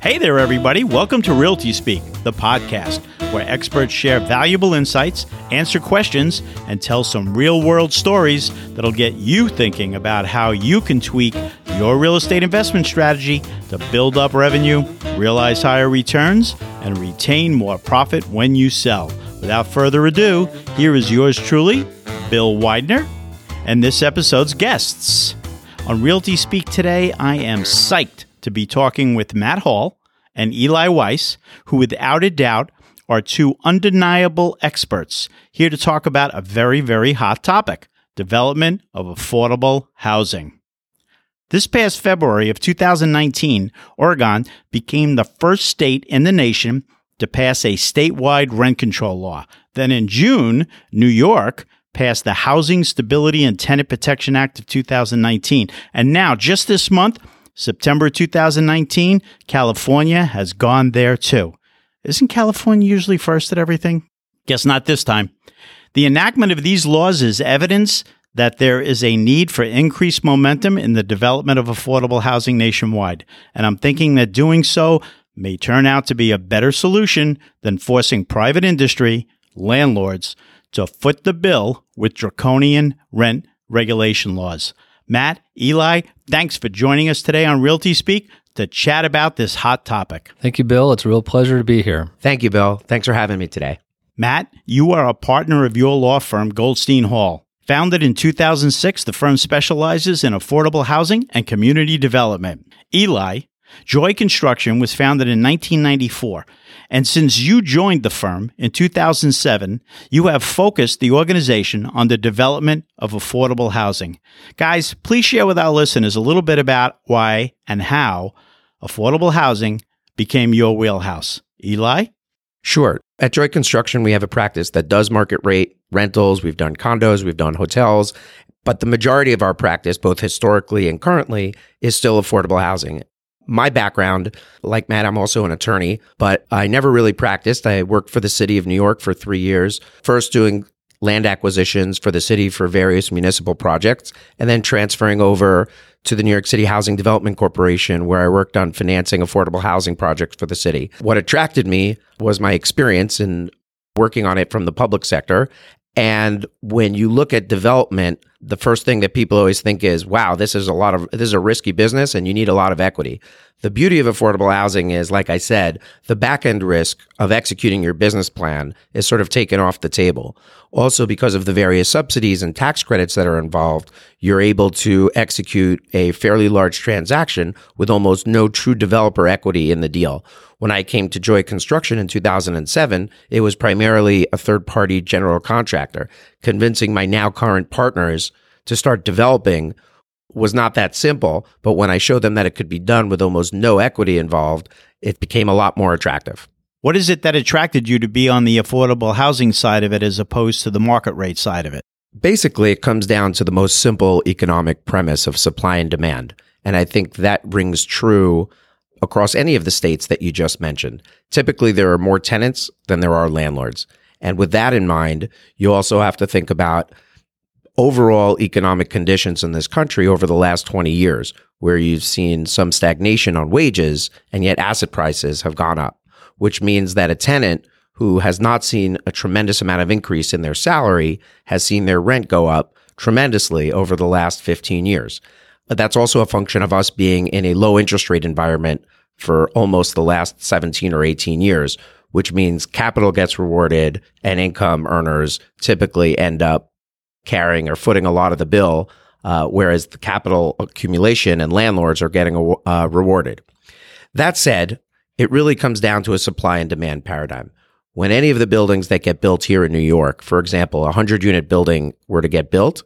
Hey there, everybody. Welcome to Realty Speak, the podcast where experts share valuable insights, answer questions, and tell some real world stories that'll get you thinking about how you can tweak your real estate investment strategy to build up revenue, realize higher returns, and retain more profit when you sell. Without further ado, here is yours truly, Bill Widener, and this episode's guests. On Realty Speak today, I am psyched to be talking with Matt Hall and Eli Weiss, who without a doubt are two undeniable experts here to talk about a very, very hot topic development of affordable housing. This past February of 2019, Oregon became the first state in the nation to pass a statewide rent control law. Then in June, New York passed the Housing Stability and Tenant Protection Act of 2019. And now, just this month, September 2019, California has gone there too. Isn't California usually first at everything? Guess not this time. The enactment of these laws is evidence that there is a need for increased momentum in the development of affordable housing nationwide. And I'm thinking that doing so may turn out to be a better solution than forcing private industry, landlords, to foot the bill with draconian rent regulation laws. Matt, Eli, thanks for joining us today on Realty Speak to chat about this hot topic. Thank you, Bill. It's a real pleasure to be here. Thank you, Bill. Thanks for having me today. Matt, you are a partner of your law firm, Goldstein Hall. Founded in 2006, the firm specializes in affordable housing and community development. Eli, Joy Construction was founded in 1994, and since you joined the firm in 2007, you have focused the organization on the development of affordable housing. Guys, please share with our listeners a little bit about why and how affordable housing became your wheelhouse. Eli? Sure. At Joy Construction, we have a practice that does market rate rentals. We've done condos, we've done hotels, but the majority of our practice, both historically and currently, is still affordable housing my background, like Matt, I'm also an attorney, but I never really practiced. I worked for the city of New York for three years, first doing land acquisitions for the city for various municipal projects, and then transferring over to the New York City Housing Development Corporation, where I worked on financing affordable housing projects for the city. What attracted me was my experience in working on it from the public sector. And when you look at development, the first thing that people always think is, wow, this is a lot of, this is a risky business and you need a lot of equity. The beauty of affordable housing is, like I said, the back end risk of executing your business plan is sort of taken off the table. Also, because of the various subsidies and tax credits that are involved, you're able to execute a fairly large transaction with almost no true developer equity in the deal. When I came to Joy Construction in 2007, it was primarily a third party general contractor, convincing my now current partners to start developing was not that simple. But when I showed them that it could be done with almost no equity involved, it became a lot more attractive. What is it that attracted you to be on the affordable housing side of it as opposed to the market rate side of it? Basically, it comes down to the most simple economic premise of supply and demand. And I think that rings true across any of the states that you just mentioned. Typically, there are more tenants than there are landlords. And with that in mind, you also have to think about overall economic conditions in this country over the last 20 years, where you've seen some stagnation on wages and yet asset prices have gone up, which means that a tenant who has not seen a tremendous amount of increase in their salary has seen their rent go up tremendously over the last 15 years. But that's also a function of us being in a low interest rate environment for almost the last 17 or 18 years, which means capital gets rewarded and income earners typically end up carrying or footing a lot of the bill, uh, whereas the capital accumulation and landlords are getting uh, rewarded. That said, it really comes down to a supply and demand paradigm. When any of the buildings that get built here in New York, for example, a 100 unit building were to get built,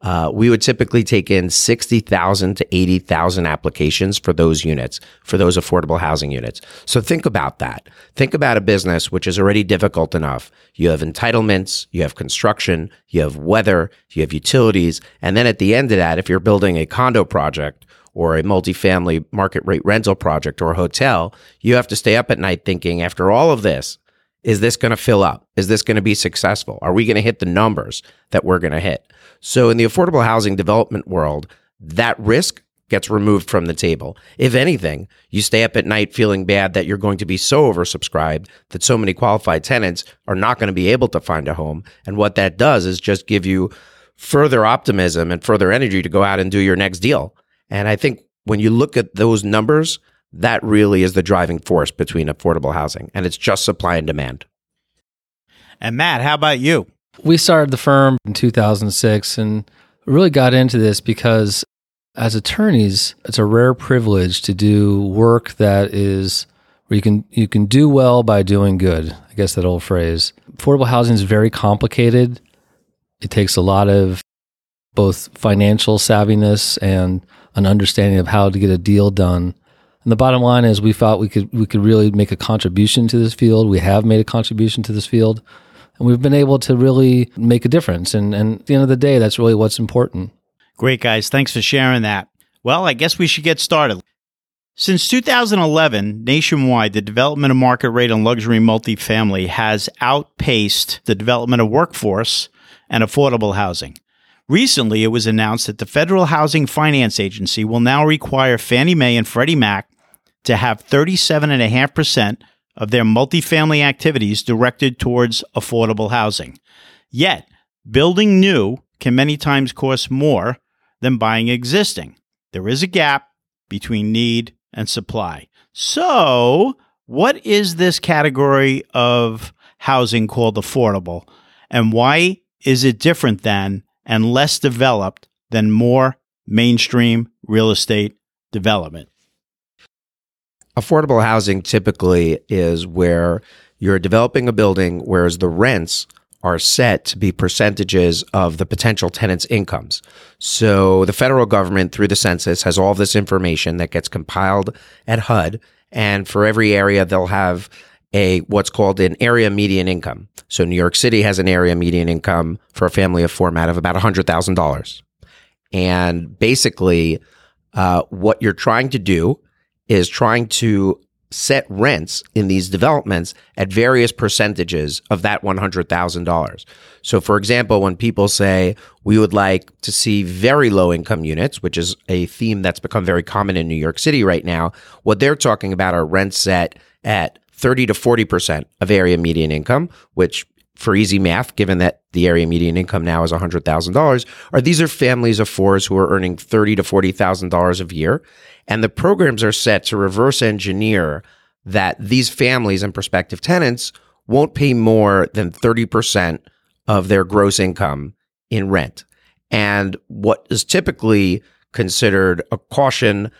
uh, we would typically take in 60,000 to 80,000 applications for those units, for those affordable housing units. So think about that. Think about a business which is already difficult enough. You have entitlements, you have construction, you have weather, you have utilities. And then at the end of that, if you're building a condo project or a multifamily market rate rental project or a hotel, you have to stay up at night thinking, after all of this, is this going to fill up? Is this going to be successful? Are we going to hit the numbers that we're going to hit? So, in the affordable housing development world, that risk gets removed from the table. If anything, you stay up at night feeling bad that you're going to be so oversubscribed that so many qualified tenants are not going to be able to find a home. And what that does is just give you further optimism and further energy to go out and do your next deal. And I think when you look at those numbers, that really is the driving force between affordable housing, and it's just supply and demand. And Matt, how about you? We started the firm in 2006 and really got into this because as attorneys, it's a rare privilege to do work that is where you can you can do well by doing good. I guess that old phrase. Affordable housing is very complicated. It takes a lot of both financial savviness and an understanding of how to get a deal done. And the bottom line is we thought we could we could really make a contribution to this field. We have made a contribution to this field. And we've been able to really make a difference. And, and at the end of the day, that's really what's important. Great, guys. Thanks for sharing that. Well, I guess we should get started. Since 2011, nationwide, the development of market rate on luxury multifamily has outpaced the development of workforce and affordable housing. Recently, it was announced that the Federal Housing Finance Agency will now require Fannie Mae and Freddie Mac to have 37.5% of their multifamily activities directed towards affordable housing. Yet, building new can many times cost more than buying existing. There is a gap between need and supply. So, what is this category of housing called affordable, and why is it different than and less developed than more mainstream real estate development? Affordable housing typically is where you're developing a building, whereas the rents are set to be percentages of the potential tenant's incomes. So the federal government, through the census, has all this information that gets compiled at HUD. And for every area, they'll have a what's called an area median income. So New York City has an area median income for a family of four of about $100,000. And basically, uh, what you're trying to do is trying to set rents in these developments at various percentages of that $100,000. So, for example, when people say we would like to see very low income units, which is a theme that's become very common in New York City right now, what they're talking about are rents set at 30 to 40% of area median income, which for easy math, given that the area median income now is $100,000, are these are families of fours who are earning 30 to $40,000 a year. And the programs are set to reverse engineer that these families and prospective tenants won't pay more than 30% of their gross income in rent. And what is typically considered a caution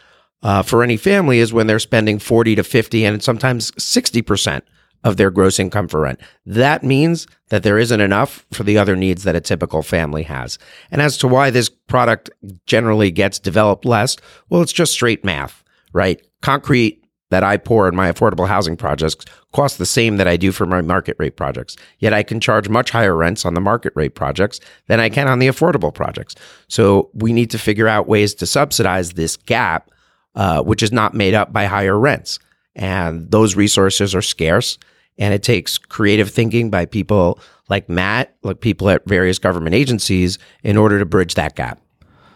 uh, for any family is when they're spending 40 to 50 and sometimes 60% of their gross income for rent. That means that there isn't enough for the other needs that a typical family has. And as to why this product generally gets developed less, well, it's just straight math, right? Concrete that I pour in my affordable housing projects costs the same that I do for my market rate projects. Yet I can charge much higher rents on the market rate projects than I can on the affordable projects. So we need to figure out ways to subsidize this gap, uh, which is not made up by higher rents. And those resources are scarce. And it takes creative thinking by people like Matt, like people at various government agencies, in order to bridge that gap.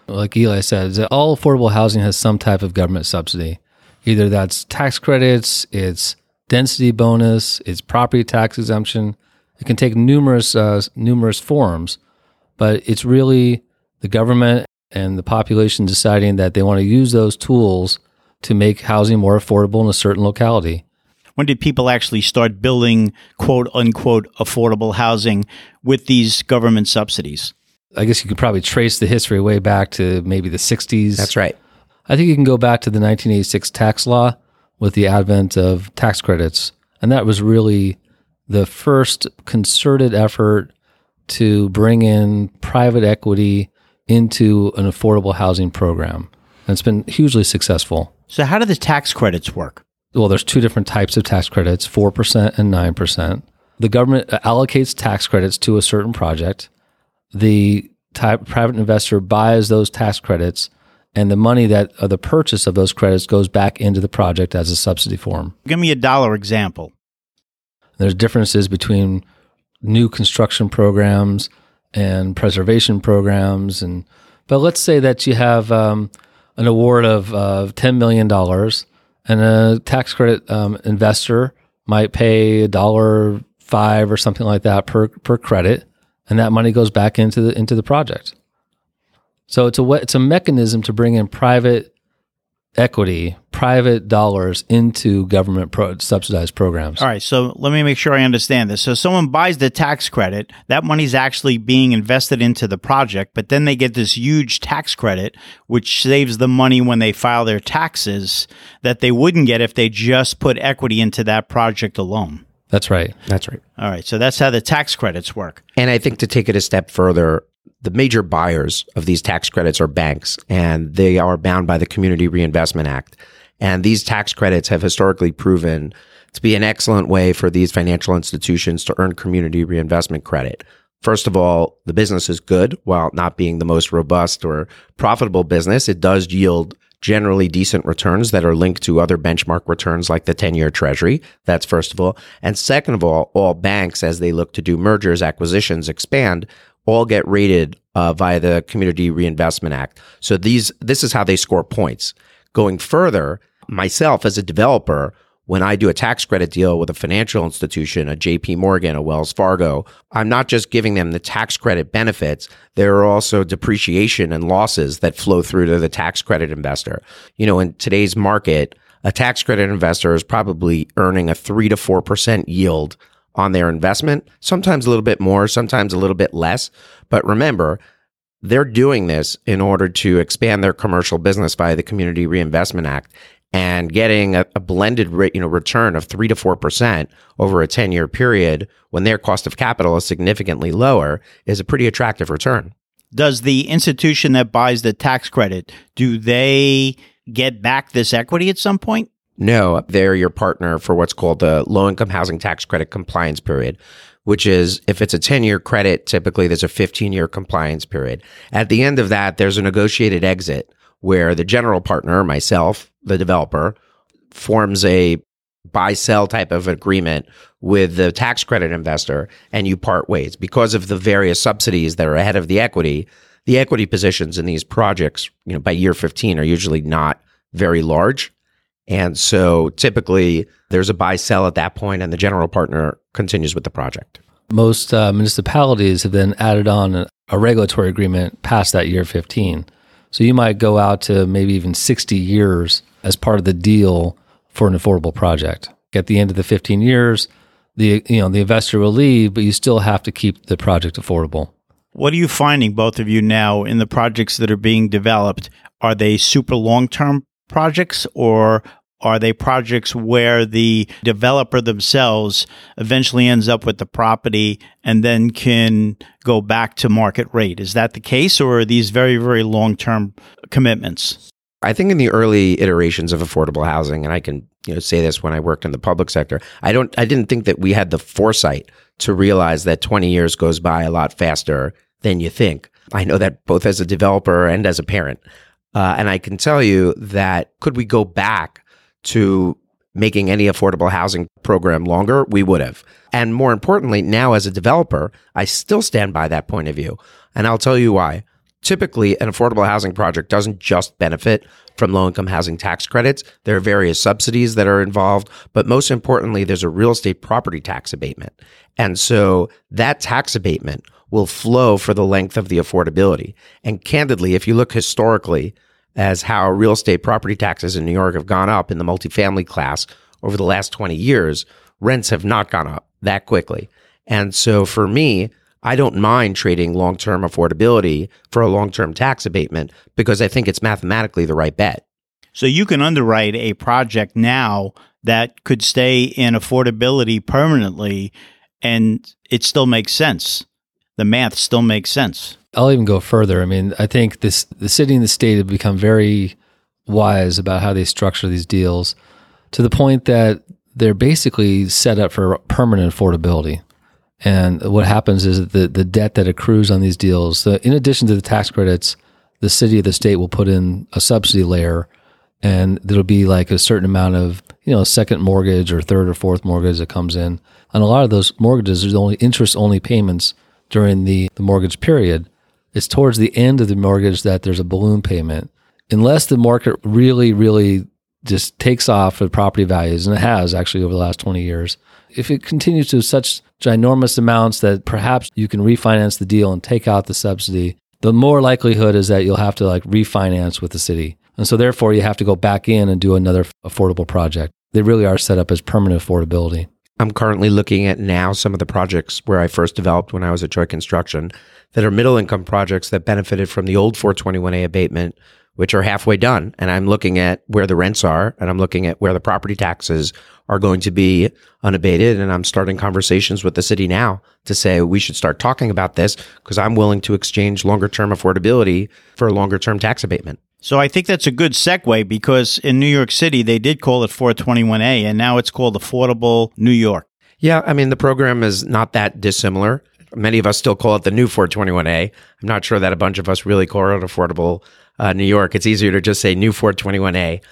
Like Eli said, all affordable housing has some type of government subsidy. Either that's tax credits, it's density bonus, it's property tax exemption. It can take numerous uh, numerous forms, but it's really the government and the population deciding that they want to use those tools to make housing more affordable in a certain locality. When did people actually start building quote unquote affordable housing with these government subsidies? I guess you could probably trace the history way back to maybe the 60s. That's right. I think you can go back to the 1986 tax law with the advent of tax credits. And that was really the first concerted effort to bring in private equity into an affordable housing program. And it's been hugely successful. So, how do the tax credits work? Well, there's two different types of tax credits 4% and 9%. The government allocates tax credits to a certain project. The type, private investor buys those tax credits, and the money that uh, the purchase of those credits goes back into the project as a subsidy form. Give me a dollar example. There's differences between new construction programs and preservation programs, and but let's say that you have um, an award of uh, $10 million, and a tax credit um, investor might pay a dollar five or something like that per, per credit, and that money goes back into the, into the project. So it's a, it's a mechanism to bring in private equity, private dollars into government pro- subsidized programs. All right, so let me make sure I understand this. So someone buys the tax credit, that money's actually being invested into the project, but then they get this huge tax credit which saves them money when they file their taxes that they wouldn't get if they just put equity into that project alone. That's right. That's right. All right, so that's how the tax credits work. And I think to take it a step further, the major buyers of these tax credits are banks, and they are bound by the Community Reinvestment Act. And these tax credits have historically proven to be an excellent way for these financial institutions to earn community reinvestment credit. First of all, the business is good while not being the most robust or profitable business. It does yield generally decent returns that are linked to other benchmark returns like the 10 year treasury. That's first of all. And second of all, all banks, as they look to do mergers, acquisitions, expand, all get rated uh, via the Community Reinvestment Act. So these, this is how they score points. Going further, myself as a developer, when I do a tax credit deal with a financial institution, a JP Morgan, a Wells Fargo, I'm not just giving them the tax credit benefits. There are also depreciation and losses that flow through to the tax credit investor. You know, in today's market, a tax credit investor is probably earning a three to 4% yield on their investment, sometimes a little bit more, sometimes a little bit less. But remember, they're doing this in order to expand their commercial business via the Community Reinvestment Act and getting a, a blended rate, you know, return of three to four percent over a 10 year period when their cost of capital is significantly lower is a pretty attractive return. Does the institution that buys the tax credit, do they get back this equity at some point? No, they're your partner for what's called the low income housing tax credit compliance period, which is if it's a 10 year credit, typically there's a 15 year compliance period. At the end of that, there's a negotiated exit where the general partner, myself, the developer, forms a buy sell type of agreement with the tax credit investor and you part ways because of the various subsidies that are ahead of the equity. The equity positions in these projects, you know, by year 15 are usually not very large. And so typically there's a buy sell at that point, and the general partner continues with the project. Most uh, municipalities have then added on a, regulatory agreement past that year 15. So you might go out to maybe even 60 years as part of the deal for an affordable project. At the end of the 15 years, the you know the investor will leave, but you still have to keep the project affordable. What are you finding, both of you, now in the projects that are being developed? Are they super long term projects or are they projects where the developer themselves eventually ends up with the property and then can go back to market rate? Is that the case, or are these very, very long term commitments? I think in the early iterations of affordable housing, and I can you know say this when I worked in the public sector, I don't I didn't think that we had the foresight to realize that 20 years goes by a lot faster than you think. I know that both as a developer and as a parent. Uh, and I can tell you that could we go back to making any affordable housing program longer, we would have. And more importantly, now as a developer, I still stand by that point of view. And I'll tell you why. Typically, an affordable housing project doesn't just benefit from low income housing tax credits. There are various subsidies that are involved, but most importantly, there's a real estate property tax abatement. And so that tax abatement will flow for the length of the affordability. And candidly, if you look historically as how real estate property taxes in New York have gone up in the multifamily class over the last 20 years, rents have not gone up that quickly. And so for me, I don't mind trading long term affordability for a long term tax abatement because I think it's mathematically the right bet. So you can underwrite a project now that could stay in affordability permanently and it still makes sense the math still makes sense. I'll even go further. I mean, I think this the city and the state have become very wise about how they structure these deals to the point that they're basically set up for permanent affordability. And what happens is that the, the debt that accrues on these deals, the, in addition to the tax credits, the city or the state will put in a subsidy layer and there'll be like a certain amount of, you know, second mortgage or third or fourth mortgage that comes in. And a lot of those mortgages, there's only interest only payments during the, the mortgage period. It's towards the end of the mortgage that there's a balloon payment. unless the market really, really just takes off with property values, and it has actually over the last 20 years, if it continues to such ginormous amounts that perhaps you can refinance the deal and take out the subsidy, the more likelihood is that you'll have to like refinance with the city. And so therefore you have to go back in and do another affordable project. They really are set up as permanent affordability. I'm currently looking at now some of the projects where I first developed when I was at Joy Construction that are middle income projects that benefited from the old 421A abatement, which are halfway done. And I'm looking at where the rents are and I'm looking at where the property taxes are going to be unabated. And I'm starting conversations with the city now to say we should start talking about this because I'm willing to exchange longer term affordability for a longer term tax abatement. So I think that's a good segue because in New York City, they did call it 421A and now it's called Affordable New York. Yeah, I mean, the program is not that dissimilar. Many of us still call it the new 421A. I'm not sure that a bunch of us really call it Affordable uh, New York. It's easier to just say new 421A.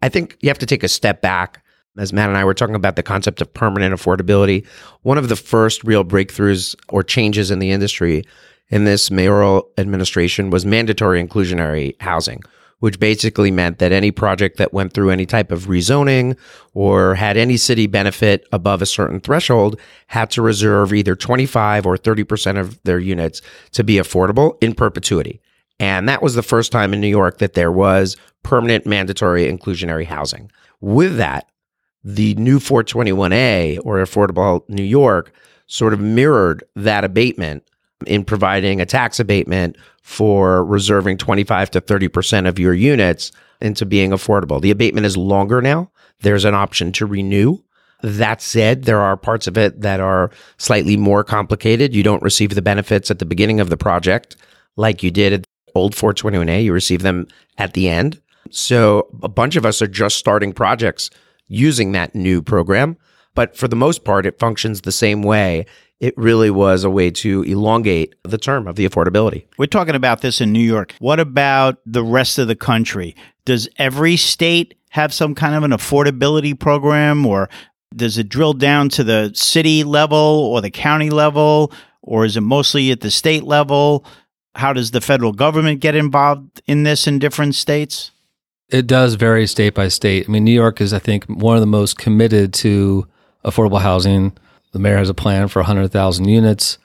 I think you have to take a step back. As Matt and I were talking about the concept of permanent affordability, one of the first real breakthroughs or changes in the industry in this mayoral administration was mandatory inclusionary housing, which basically meant that any project that went through any type of rezoning or had any city benefit above a certain threshold had to reserve either 25 or 30% of their units to be affordable in perpetuity. And that was the first time in New York that there was permanent mandatory inclusionary housing. With that, the new 421A or Affordable New York sort of mirrored that abatement in providing a tax abatement for reserving 25 to 30% of your units into being affordable. The abatement is longer now. There's an option to renew. That said, there are parts of it that are slightly more complicated. You don't receive the benefits at the beginning of the project like you did at old 421A. You receive them at the end. So a bunch of us are just starting projects using that new program. But for the most part, it functions the same way it really was a way to elongate the term of the affordability. We're talking about this in New York. What about the rest of the country? Does every state have some kind of an affordability program or does it drill down to the city level or the county level or is it mostly at the state level? How does the federal government get involved in this in different states? It does vary state by state. I mean, New York is, I think, one of the most committed to affordable housing the mayor has a plan for 100,000 units.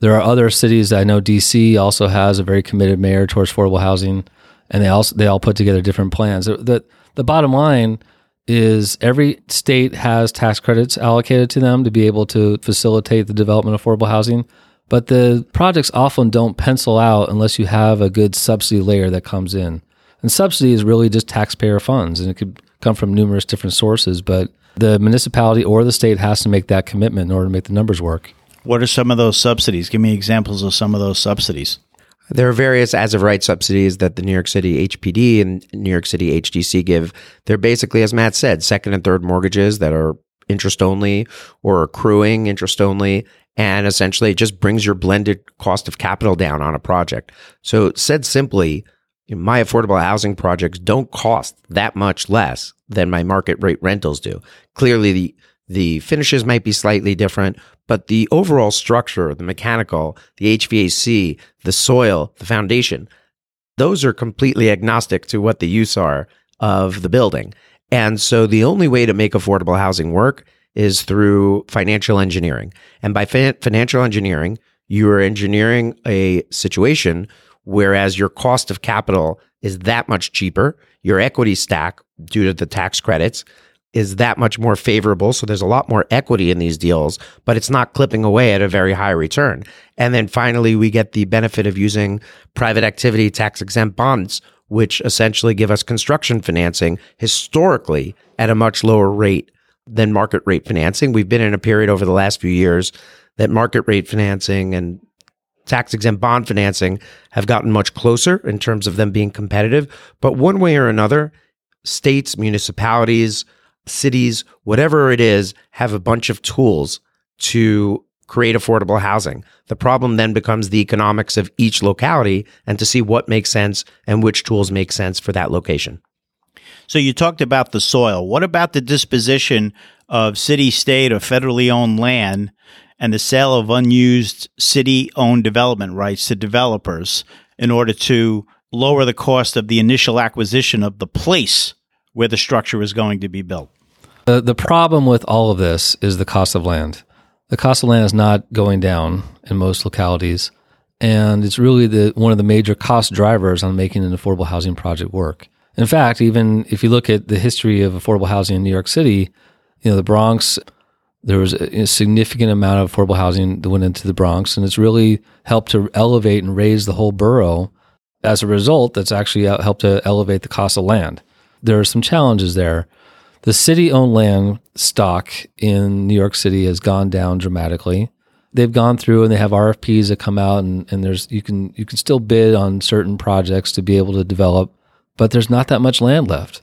There are other cities. I know DC also has a very committed mayor towards affordable housing, and they also they all put together different plans. The the bottom line is every state has tax credits allocated to them to be able to facilitate the development of affordable housing. But the projects often don't pencil out unless you have a good subsidy layer that comes in. And subsidy is really just taxpayer funds, and it could come from numerous different sources. But the municipality or the state has to make that commitment in order to make the numbers work. What are some of those subsidies? Give me examples of some of those subsidies. There are various as of right subsidies that the New York City HPD and New York City HDC give. They're basically, as Matt said, second and third mortgages that are interest only or accruing interest only. And essentially, it just brings your blended cost of capital down on a project. So, said simply, my affordable housing projects don't cost that much less than my market rate rentals do. Clearly, the the finishes might be slightly different, but the overall structure, the mechanical, the HVAC, the soil, the foundation, those are completely agnostic to what the use are of the building. And so the only way to make affordable housing work is through financial engineering. And by financial engineering, you are engineering a situation whereas your cost of capital is that much cheaper. Your equity stack, due to the tax credits, is that much more favorable. So there's a lot more equity in these deals, but it's not clipping away at a very high return. And then finally, we get the benefit of using private activity tax exempt bonds, which essentially give us construction financing historically at a much lower rate than market rate financing. We've been in a period over the last few years that market rate financing and tax exempt bond financing have gotten much closer in terms of them being competitive. But one way or another, states, municipalities, cities, whatever it is, have a bunch of tools to create affordable housing. The problem then becomes the economics of each locality and to see what makes sense and which tools make sense for that location. So you talked about the soil. What about the disposition of city, state, or federally owned land and the sale of unused city owned development rights to developers in order to lower the cost of the initial acquisition of the place where the structure is going to be built? The, the problem with all of this is the cost of land. The cost of land is not going down in most localities, and it's really the one of the major cost drivers on making an affordable housing project work. In fact, even if you look at the history of affordable housing in New York City, you know the Bronx, there was a, a significant amount of affordable housing that went into the Bronx, and it's really helped to elevate and raise the whole borough. As a result, that's actually helped to elevate the cost of land. There are some challenges there the city owned land stock in New York City has gone down dramatically. They've gone through and they have RFPs that come out and, and there's you can you can still bid on certain projects to be able to develop, but there's not that much land left.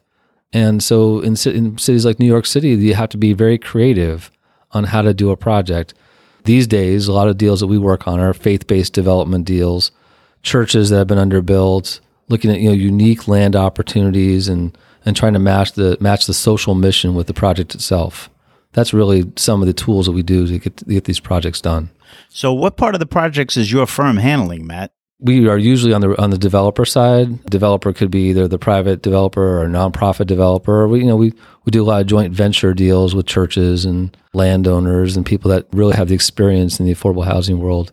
And so in, in cities like New York City, you have to be very creative on how to do a project. These days, a lot of deals that we work on are faith-based development deals, churches that have been underbuilt, looking at you know unique land opportunities and and trying to match the match the social mission with the project itself. That's really some of the tools that we do to get to get these projects done. So, what part of the projects is your firm handling, Matt? We are usually on the on the developer side. Developer could be either the private developer or nonprofit developer. We you know we we do a lot of joint venture deals with churches and landowners and people that really have the experience in the affordable housing world.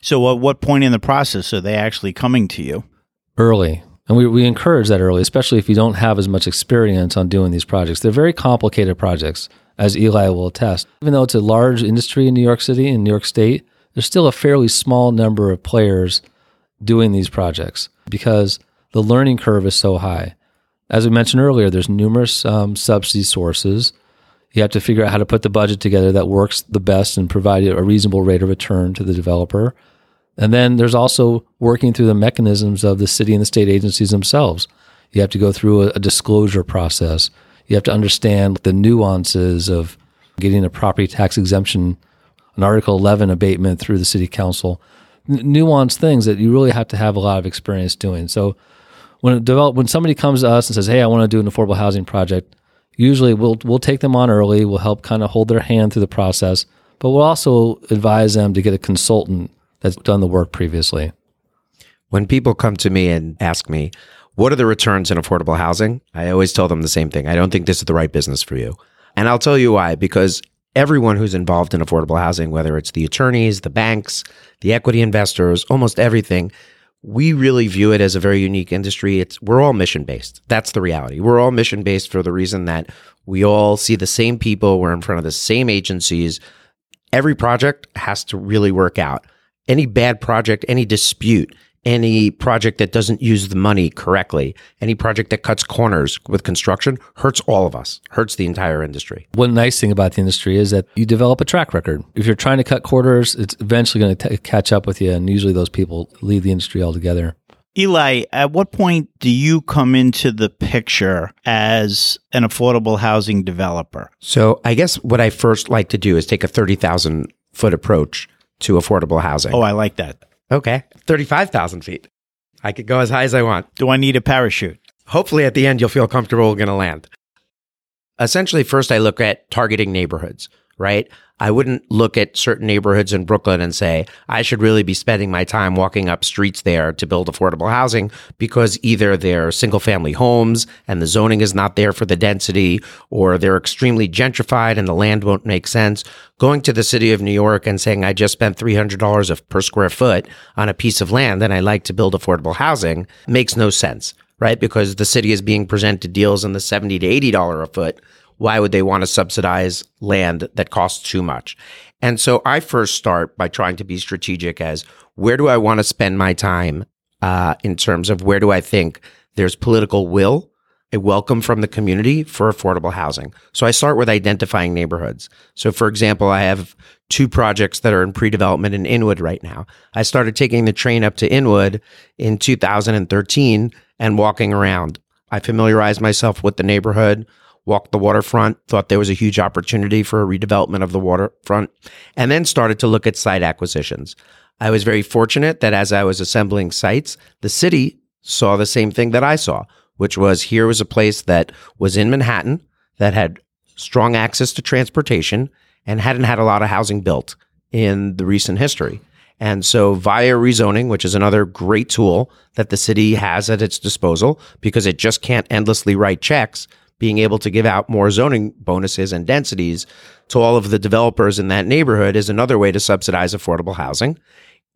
So, at what point in the process are they actually coming to you? Early. And we, we encourage that early, especially if you don't have as much experience on doing these projects. They're very complicated projects, as Eli will attest. Even though it's a large industry in New York City and New York State, there's still a fairly small number of players doing these projects because the learning curve is so high. As we mentioned earlier, there's numerous um, subsidy sources. You have to figure out how to put the budget together that works the best and provide a reasonable rate of return to the developer. And then there's also working through the mechanisms of the city and the state agencies themselves. You have to go through a, a disclosure process. You have to understand the nuances of getting a property tax exemption, an Article 11 abatement through the city council, N- nuanced things that you really have to have a lot of experience doing. So when develop, when somebody comes to us and says, "Hey, I want to do an affordable housing project," usually we'll we'll take them on early. We'll help kind of hold their hand through the process, but we'll also advise them to get a consultant that's done the work previously. When people come to me and ask me, what are the returns in affordable housing? I always tell them the same thing. I don't think this is the right business for you. And I'll tell you why, because everyone who's involved in affordable housing, whether it's the attorneys, the banks, the equity investors, almost everything, we really view it as a very unique industry. It's we're all mission based. That's the reality. We're all mission based for the reason that we all see the same people, we're in front of the same agencies. Every project has to really work out any bad project, any dispute, any project that doesn't use the money correctly, any project that cuts corners with construction hurts all of us, hurts the entire industry. One nice thing about the industry is that you develop a track record. If you're trying to cut corners, it's eventually going to catch up with you, and usually those people leave the industry altogether. Eli, at what point do you come into the picture as an affordable housing developer? So, I guess what I first like to do is take a 30,000 foot approach to affordable housing. Oh, I like that. Okay. 35,000 feet. I could go as high as I want. Do I need a parachute? Hopefully, at the end, you'll feel comfortable going to land. Essentially, first, I look at targeting neighborhoods, right? I wouldn't look at certain neighborhoods in Brooklyn and say, I should really be spending my time walking up streets there to build affordable housing because either they're single family homes and the zoning is not there for the density, or they're extremely gentrified and the land won't make sense. Going to the city of New York and saying, I just spent $300 per square foot on a piece of land and I like to build affordable housing makes no sense, right? Because the city is being presented deals in the 70 to $80 a foot why would they want to subsidize land that costs too much? And so I first start by trying to be strategic as where do I want to spend my time uh, in terms of where do I think there's political will, a welcome from the community for affordable housing. So I start with identifying neighborhoods. So for example, I have two projects that are in pre-development in Inwood right now. I started taking the train up to Inwood in 2013 and walking around. I familiarized myself with the neighborhood walked the waterfront, thought there was a huge opportunity for a redevelopment of the waterfront, and then started to look at site acquisitions. I was very fortunate that as I was assembling sites, the city saw the same thing that I saw, which was here was a place that was in Manhattan that had strong access to transportation and hadn't had a lot of housing built in the recent history. And so via rezoning, which is another great tool that the city has at its disposal because it just can't endlessly write checks, being able to give out more zoning bonuses and densities to all of the developers in that neighborhood is another way to subsidize affordable housing.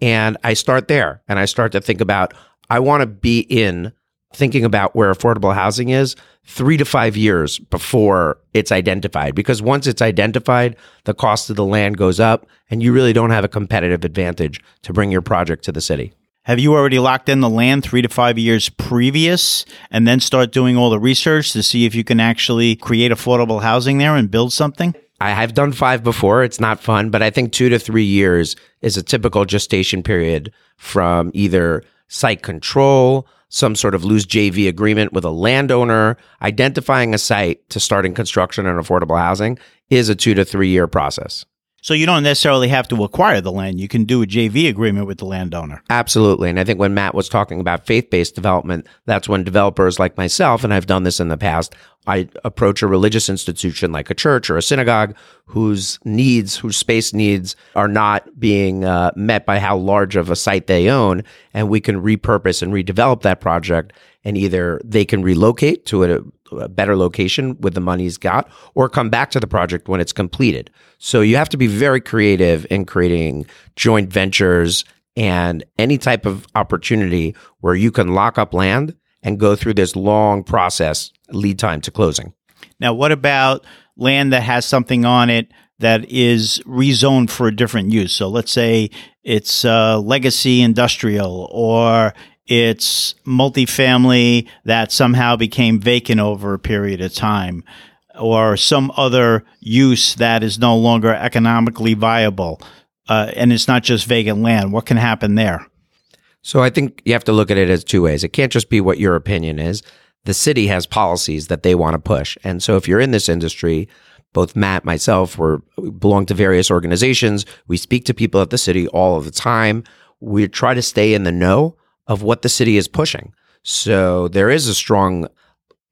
And I start there and I start to think about, I want to be in thinking about where affordable housing is three to five years before it's identified. Because once it's identified, the cost of the land goes up and you really don't have a competitive advantage to bring your project to the city. Have you already locked in the land three to five years previous and then start doing all the research to see if you can actually create affordable housing there and build something? I have done five before. It's not fun, but I think two to three years is a typical gestation period from either site control, some sort of loose JV agreement with a landowner, identifying a site to starting construction and affordable housing is a two to three year process. So you don't necessarily have to acquire the land. You can do a JV agreement with the landowner. Absolutely. And I think when Matt was talking about faith based development, that's when developers like myself, and I've done this in the past, I approach a religious institution like a church or a synagogue whose needs, whose space needs are not being uh, met by how large of a site they own. And we can repurpose and redevelop that project. And either they can relocate to a, a better location with the money he's got or come back to the project when it's completed. So you have to be very creative in creating joint ventures and any type of opportunity where you can lock up land and go through this long process lead time to closing. Now, what about land that has something on it that is rezoned for a different use? So let's say it's uh, legacy industrial or it's multifamily that somehow became vacant over a period of time or some other use that is no longer economically viable. Uh, and it's not just vacant land. What can happen there? So I think you have to look at it as two ways. It can't just be what your opinion is. The city has policies that they want to push. And so if you're in this industry, both Matt, myself, we belong to various organizations. We speak to people at the city all of the time. We try to stay in the know of what the city is pushing. So there is a strong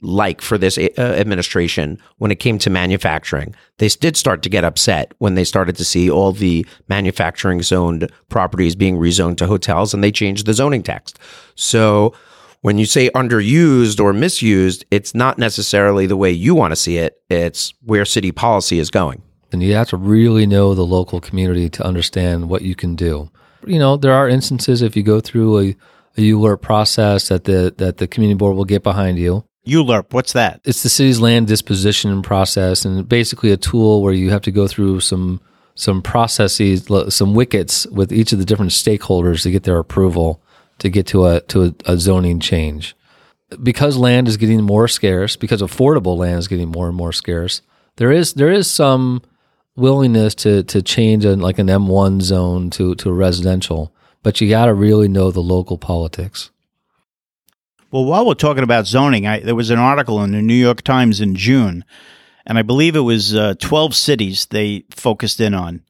like for this uh, administration when it came to manufacturing. They did start to get upset when they started to see all the manufacturing zoned properties being rezoned to hotels and they changed the zoning text. So when you say underused or misused, it's not necessarily the way you want to see it. It's where city policy is going. And you have to really know the local community to understand what you can do. You know, there are instances if you go through a, a ULURP process that the that the community board will get behind you ULURP, what's that? It's the city's land disposition process, and basically a tool where you have to go through some some processes, some wickets with each of the different stakeholders to get their approval to get to a to a, a zoning change. Because land is getting more scarce, because affordable land is getting more and more scarce, there is there is some willingness to to change a, like an M1 zone to to a residential, but you got to really know the local politics. Well, while we're talking about zoning, I, there was an article in the New York Times in June, and I believe it was uh, 12 cities they focused in on.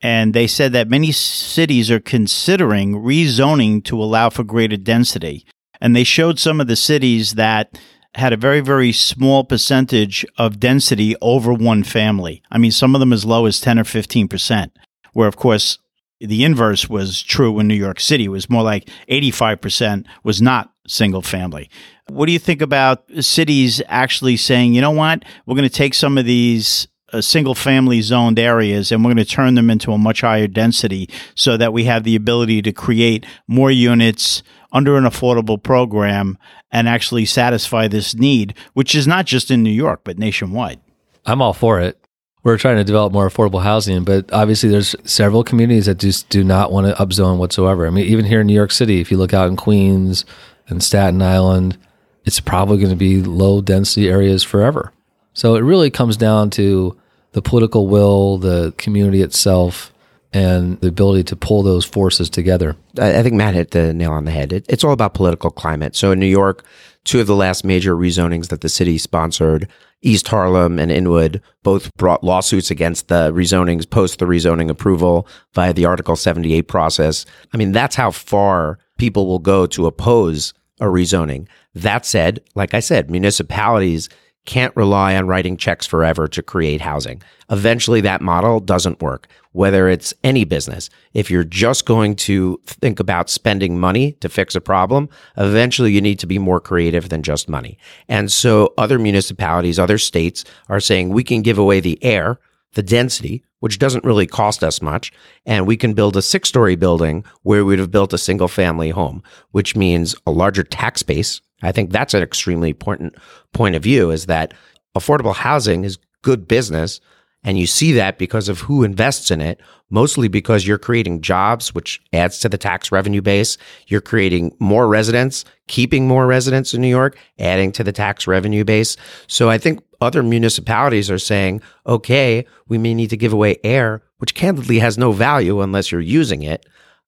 And they said that many cities are considering rezoning to allow for greater density. And they showed some of the cities that had a very, very small percentage of density over one family. I mean, some of them as low as 10 or 15%, where, of course, the inverse was true in New York City. It was more like 85% was not single family. What do you think about cities actually saying, you know what, we're going to take some of these uh, single family zoned areas and we're going to turn them into a much higher density so that we have the ability to create more units under an affordable program and actually satisfy this need, which is not just in New York, but nationwide? I'm all for it we're trying to develop more affordable housing, but obviously there's several communities that just do not want to upzone whatsoever. I mean, even here in New York City, if you look out in Queens and Staten Island, it's probably going to be low density areas forever. So it really comes down to the political will, the community itself, and the ability to pull those forces together. I think Matt hit the nail on the head. It, it's all about political climate. So in New York, two of the last major rezonings that the city sponsored East Harlem and Inwood both brought lawsuits against the rezonings post the rezoning approval via the Article 78 process. I mean, that's how far people will go to oppose a rezoning. That said, like I said, municipalities can't rely on writing checks forever to create housing. Eventually, that model doesn't work, whether it's any business. If you're just going to think about spending money to fix a problem, eventually you need to be more creative than just money. And so other municipalities, other states are saying we can give away the air, the density, which doesn't really cost us much. And we can build a six story building where we'd have built a single family home, which means a larger tax base. I think that's an extremely important point of view is that affordable housing is good business. And you see that because of who invests in it, mostly because you're creating jobs, which adds to the tax revenue base. You're creating more residents, keeping more residents in New York, adding to the tax revenue base. So I think other municipalities are saying, okay, we may need to give away air, which candidly has no value unless you're using it.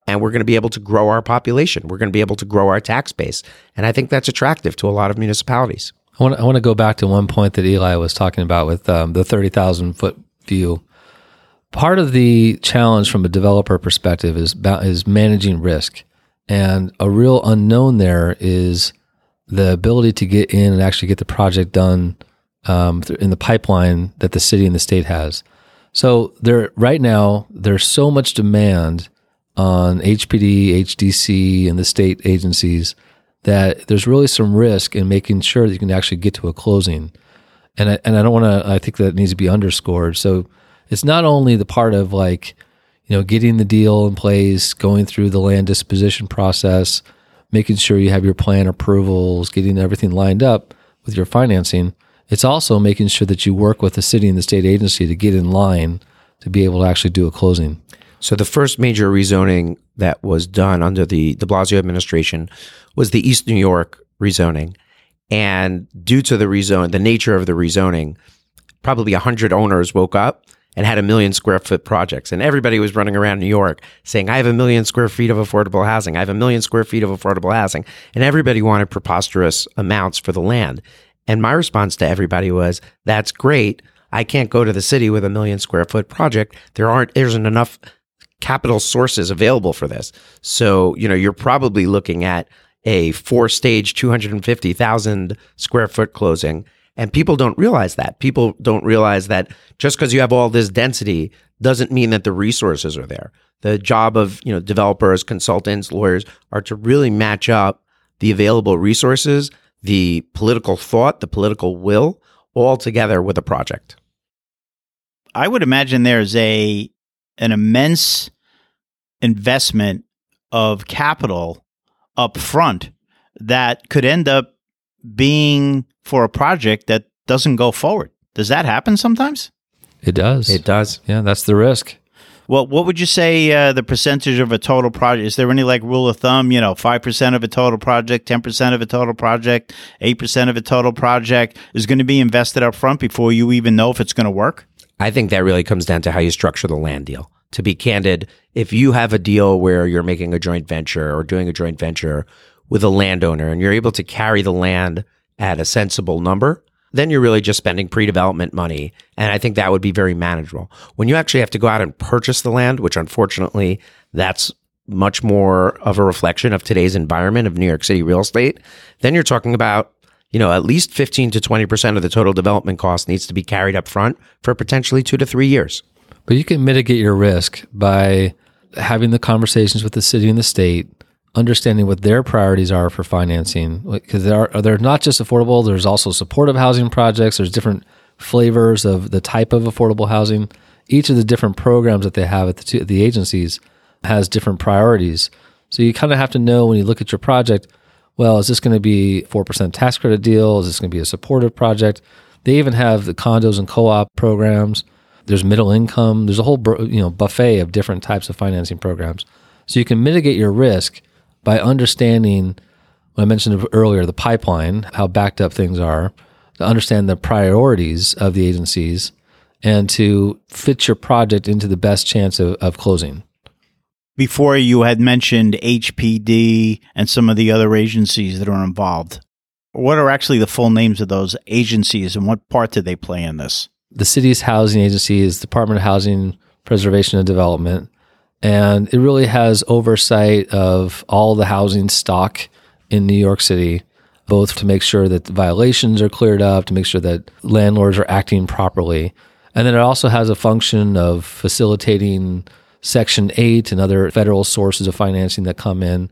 And we're going to be able to grow our population. We're going to be able to grow our tax base. And I think that's attractive to a lot of municipalities. I want, to, I want to go back to one point that Eli was talking about with um, the 30,000 foot view. Part of the challenge from a developer perspective is, about, is managing risk. And a real unknown there is the ability to get in and actually get the project done um, in the pipeline that the city and the state has. So there, right now, there's so much demand on HPD, HDC, and the state agencies that there's really some risk in making sure that you can actually get to a closing. And I, and I don't want to. I think that needs to be underscored. So it's not only the part of like, you know, getting the deal in place, going through the land disposition process, making sure you have your plan approvals, getting everything lined up with your financing it's also making sure that you work with the city and the state agency to get in line to be able to actually do a closing. So the first major rezoning that was done under the de Blasio administration was the East New York rezoning. And due to the rezone, the nature of the rezoning, probably 100 owners woke up and had a million square foot projects. And everybody was running around New York saying, I have a million square feet of affordable housing. I have a million square feet of affordable housing. And everybody wanted preposterous amounts for the land. And my response to everybody was, that's great. I can't go to the city with a million square foot project. There aren't, there isn't enough capital sources available for this. So, you know, you're probably looking at a four stage, 250,000 square foot closing. And people don't realize that. People don't realize that just because you have all this density doesn't mean that the resources are there. The job of, you know, developers, consultants, lawyers are to really match up the available resources the political thought, the political will, all together with a project. I would imagine there's a an immense investment of capital up front that could end up being for a project that doesn't go forward. Does that happen sometimes? It does. It does. Yeah, that's the risk. Well, what would you say uh, the percentage of a total project? Is there any like rule of thumb? You know, five percent of a total project, ten percent of a total project, eight percent of a total project is going to be invested up front before you even know if it's going to work. I think that really comes down to how you structure the land deal. To be candid, if you have a deal where you're making a joint venture or doing a joint venture with a landowner and you're able to carry the land at a sensible number, then you're really just spending pre-development money. And I think that would be very manageable. When you actually have to go out and purchase the land, which unfortunately that's much more of a reflection of today's environment of New York City real estate, then you're talking about, you know, at least 15 to 20% of the total development cost needs to be carried up front for potentially two to three years. But you can mitigate your risk by having the conversations with the city and the state, understanding what their priorities are for financing because they're they're not just affordable there's also supportive housing projects there's different flavors of the type of affordable housing. Each of the different programs that they have at the, two, the agencies has different priorities. So you kind of have to know when you look at your project well is this going to be 4% tax credit deal? Is this going to be a supportive project? They even have the condos and co-op programs there's middle income there's a whole you know buffet of different types of financing programs so you can mitigate your risk by understanding what I mentioned earlier, the pipeline, how backed up things are, to understand the priorities of the agencies, and to fit your project into the best chance of, of closing. Before you had mentioned HPD and some of the other agencies that are involved. What are actually the full names of those agencies and what part do they play in this? The city's housing agency is Department of Housing Preservation and Development and it really has oversight of all the housing stock in New York City. both to make sure that violations are cleared up, to make sure that landlords are acting properly. And then it also has a function of facilitating Section 8 and other federal sources of financing that come in.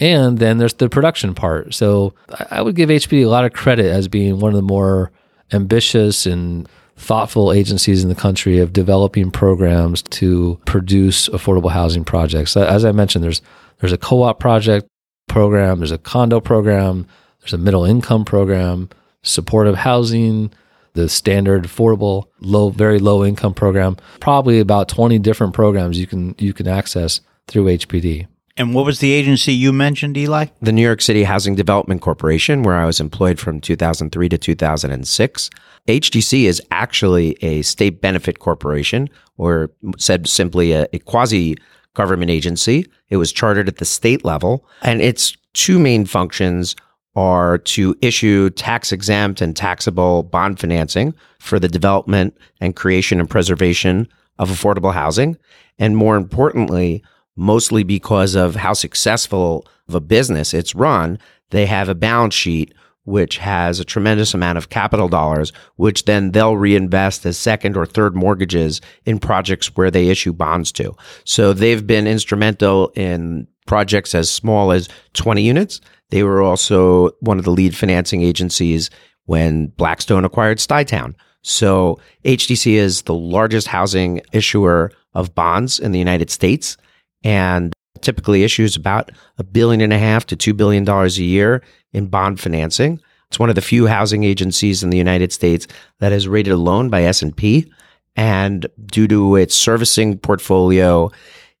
And then there's the production part. So I would give HPD a lot of credit as being one of the more ambitious and thoughtful agencies in the country of developing programs to produce affordable housing projects. As I mentioned, there's there's a co-op project program, there's a condo program, there's a middle income program, supportive housing, the standard affordable low very low income program. Probably about 20 different programs you can you can access through HPD. And what was the agency you mentioned, Eli? The New York City Housing Development Corporation, where I was employed from 2003 to 2006. HDC is actually a state benefit corporation, or said simply a, a quasi government agency. It was chartered at the state level, and its two main functions are to issue tax exempt and taxable bond financing for the development and creation and preservation of affordable housing. And more importantly, mostly because of how successful of a business it's run, they have a balance sheet which has a tremendous amount of capital dollars, which then they'll reinvest as second or third mortgages in projects where they issue bonds to. So they've been instrumental in projects as small as 20 units. They were also one of the lead financing agencies when Blackstone acquired Stuytown. So HDC is the largest housing issuer of bonds in the United States and typically issues about a billion and a half to two billion dollars a year in bond financing. It's one of the few housing agencies in the United States that is rated a loan by S&P and due to its servicing portfolio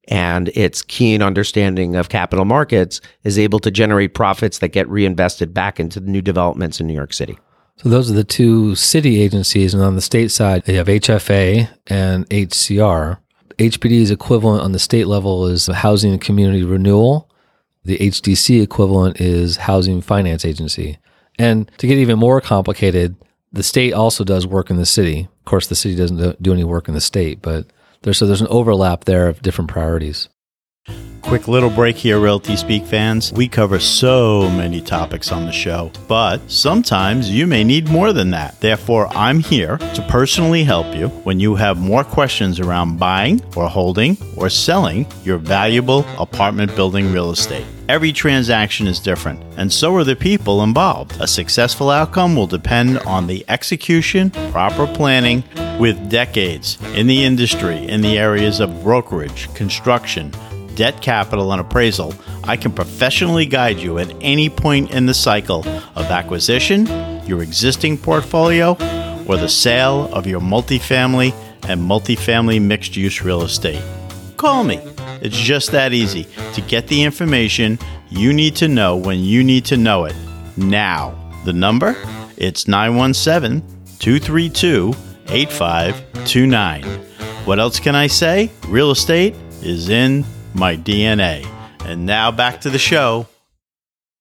and its keen understanding of capital markets is able to generate profits that get reinvested back into the new developments in New York City. So those are the two city agencies and on the state side they have HFA and HCR. HPD's equivalent on the state level is Housing and Community Renewal. The HDC equivalent is Housing Finance Agency. And to get even more complicated, the state also does work in the city. Of course, the city doesn't do any work in the state, but there's so there's an overlap there of different priorities. Quick little break here, Realty Speak fans. We cover so many topics on the show, but sometimes you may need more than that. Therefore, I'm here to personally help you when you have more questions around buying or holding or selling your valuable apartment building real estate. Every transaction is different, and so are the people involved. A successful outcome will depend on the execution, proper planning, with decades in the industry in the areas of brokerage, construction, debt capital, and appraisal, I can professionally guide you at any point in the cycle of acquisition, your existing portfolio, or the sale of your multifamily and multifamily mixed use real estate. Call me. It's just that easy to get the information you need to know when you need to know it. Now, the number? It's 917 232 8529. What else can I say? Real estate is in my DNA. And now back to the show.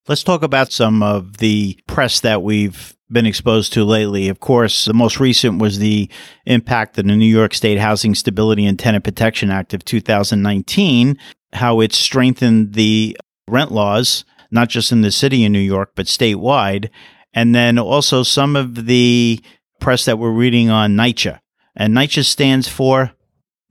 Let's talk about some of the press that we've been exposed to lately. Of course, the most recent was the impact of the New York State Housing Stability and Tenant Protection Act of 2019, how it strengthened the rent laws, not just in the city of New York, but statewide. And then also some of the press that we're reading on NYCHA. And NYCHA stands for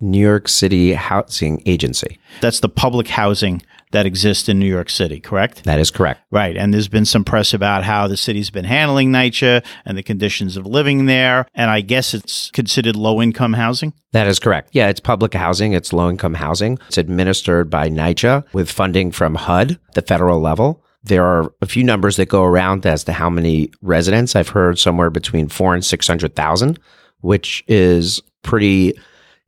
New York City Housing Agency. That's the public housing that exists in New York City, correct? That is correct. Right. And there's been some press about how the city's been handling NYCHA and the conditions of living there. And I guess it's considered low income housing? That is correct. Yeah, it's public housing, it's low income housing. It's administered by NYCHA with funding from HUD, the federal level. There are a few numbers that go around as to how many residents. I've heard somewhere between four and 600,000, which is pretty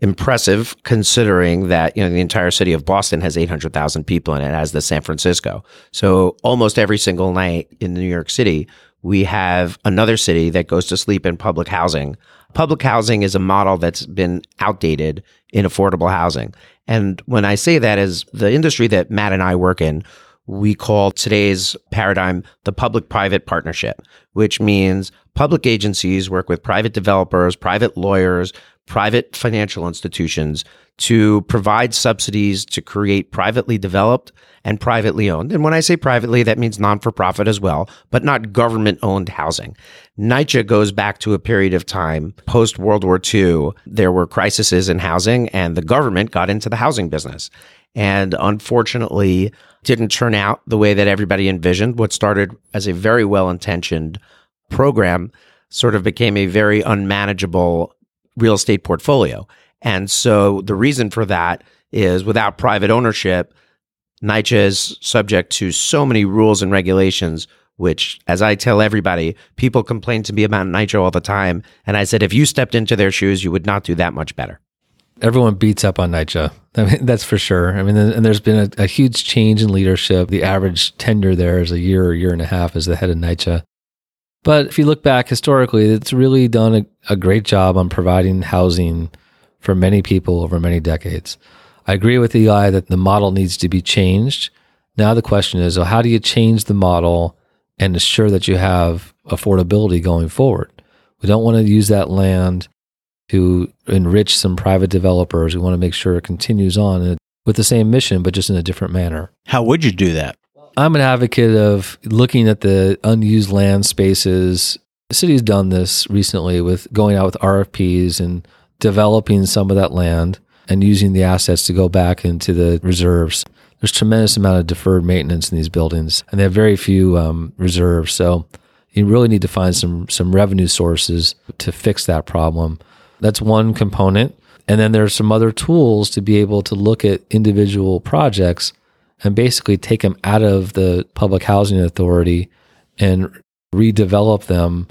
impressive considering that you know the entire city of Boston has 800,000 people in it as the San Francisco. So almost every single night in New York City we have another city that goes to sleep in public housing. Public housing is a model that's been outdated in affordable housing. And when I say that is the industry that Matt and I work in, we call today's paradigm the public private partnership, which means public agencies work with private developers, private lawyers, private financial institutions to provide subsidies to create privately developed and privately owned. And when I say privately, that means non for profit as well, but not government owned housing. NYCHA goes back to a period of time post World War II. There were crises in housing and the government got into the housing business. And unfortunately, didn't turn out the way that everybody envisioned. What started as a very well intentioned program sort of became a very unmanageable real estate portfolio. And so the reason for that is without private ownership, NYCHA is subject to so many rules and regulations, which, as I tell everybody, people complain to me about NYCHA all the time. And I said, if you stepped into their shoes, you would not do that much better. Everyone beats up on NYCHA. I mean, that's for sure. I mean, and there's been a, a huge change in leadership. The average tenure there is a year or year and a half as the head of NYCHA. But if you look back historically, it's really done a, a great job on providing housing for many people over many decades. I agree with Eli that the model needs to be changed. Now the question is, well, how do you change the model and ensure that you have affordability going forward? We don't want to use that land to enrich some private developers. We want to make sure it continues on with the same mission, but just in a different manner. How would you do that? I'm an advocate of looking at the unused land spaces. The city's done this recently with going out with RFPs and developing some of that land and using the assets to go back into the reserves. There's tremendous amount of deferred maintenance in these buildings, and they have very few um, reserves. So you really need to find some some revenue sources to fix that problem. That's one component. And then there's some other tools to be able to look at individual projects and basically take them out of the public housing authority and redevelop them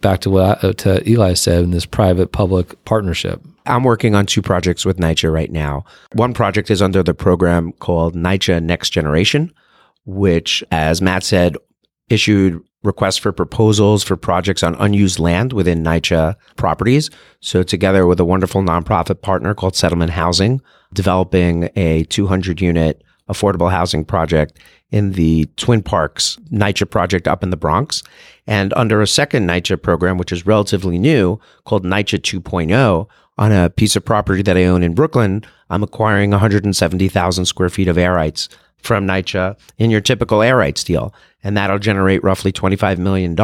back to what I, to Eli said in this private public partnership. I'm working on two projects with NYCHA right now. One project is under the program called NYCHA Next Generation, which, as Matt said, issued requests for proposals for projects on unused land within NYCHA properties. So, together with a wonderful nonprofit partner called Settlement Housing, developing a 200 unit affordable housing project in the Twin Parks NYCHA project up in the Bronx. And under a second NYCHA program, which is relatively new, called NYCHA 2.0, on a piece of property that I own in Brooklyn, I'm acquiring 170,000 square feet of air rights from NYCHA in your typical air rights deal. And that'll generate roughly $25 million to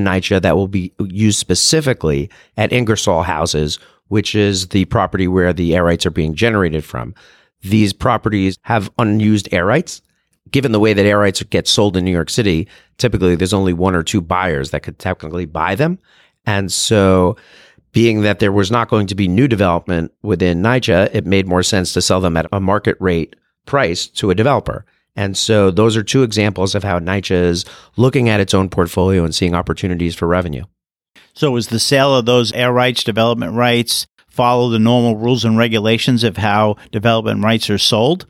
NYCHA that will be used specifically at Ingersoll houses, which is the property where the air rights are being generated from. These properties have unused air rights. Given the way that air rights get sold in New York City, typically there's only one or two buyers that could technically buy them. And so being that there was not going to be new development within NYCHA, it made more sense to sell them at a market rate price to a developer. And so those are two examples of how NYCHA is looking at its own portfolio and seeing opportunities for revenue. So is the sale of those air rights, development rights, follow the normal rules and regulations of how development rights are sold?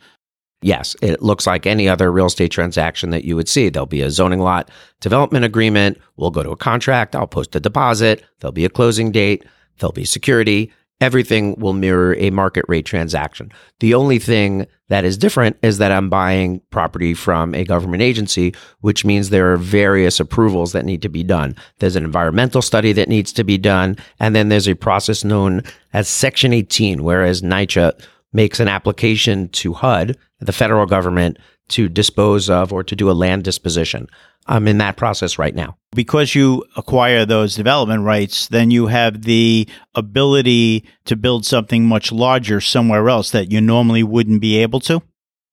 Yes, it looks like any other real estate transaction that you would see. There'll be a zoning lot development agreement. We'll go to a contract. I'll post a deposit. There'll be a closing date. There'll be security. Everything will mirror a market rate transaction. The only thing that is different is that I'm buying property from a government agency, which means there are various approvals that need to be done. There's an environmental study that needs to be done. And then there's a process known as Section 18, whereas NYCHA makes an application to HUD, the federal government, to dispose of or to do a land disposition. I'm in that process right now. Because you acquire those development rights, then you have the ability to build something much larger somewhere else that you normally wouldn't be able to?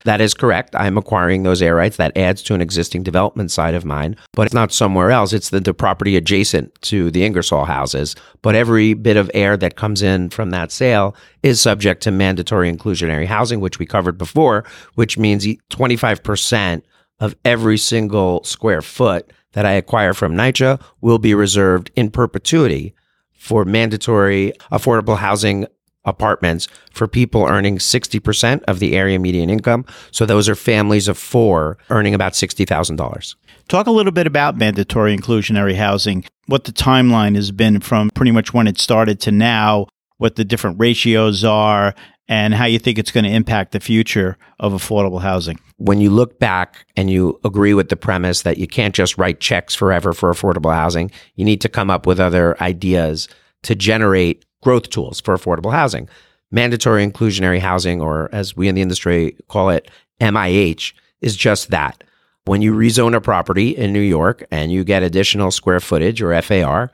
That is correct. I'm acquiring those air rights. That adds to an existing development side of mine, but it's not somewhere else. It's the, the property adjacent to the Ingersoll houses. But every bit of air that comes in from that sale is subject to mandatory inclusionary housing, which we covered before, which means 25% of every single square foot that I acquire from NYCHA will be reserved in perpetuity for mandatory affordable housing apartments for people earning 60% of the area median income. So those are families of four earning about $60,000. Talk a little bit about mandatory inclusionary housing, what the timeline has been from pretty much when it started to now, what the different ratios are, and how you think it's going to impact the future of affordable housing. When you look back and you agree with the premise that you can't just write checks forever for affordable housing, you need to come up with other ideas to generate growth tools for affordable housing. Mandatory inclusionary housing, or as we in the industry call it, MIH, is just that. When you rezone a property in New York and you get additional square footage or FAR,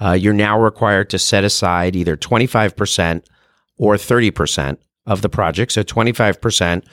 uh, you're now required to set aside either 25% or 30% of the project. So 25%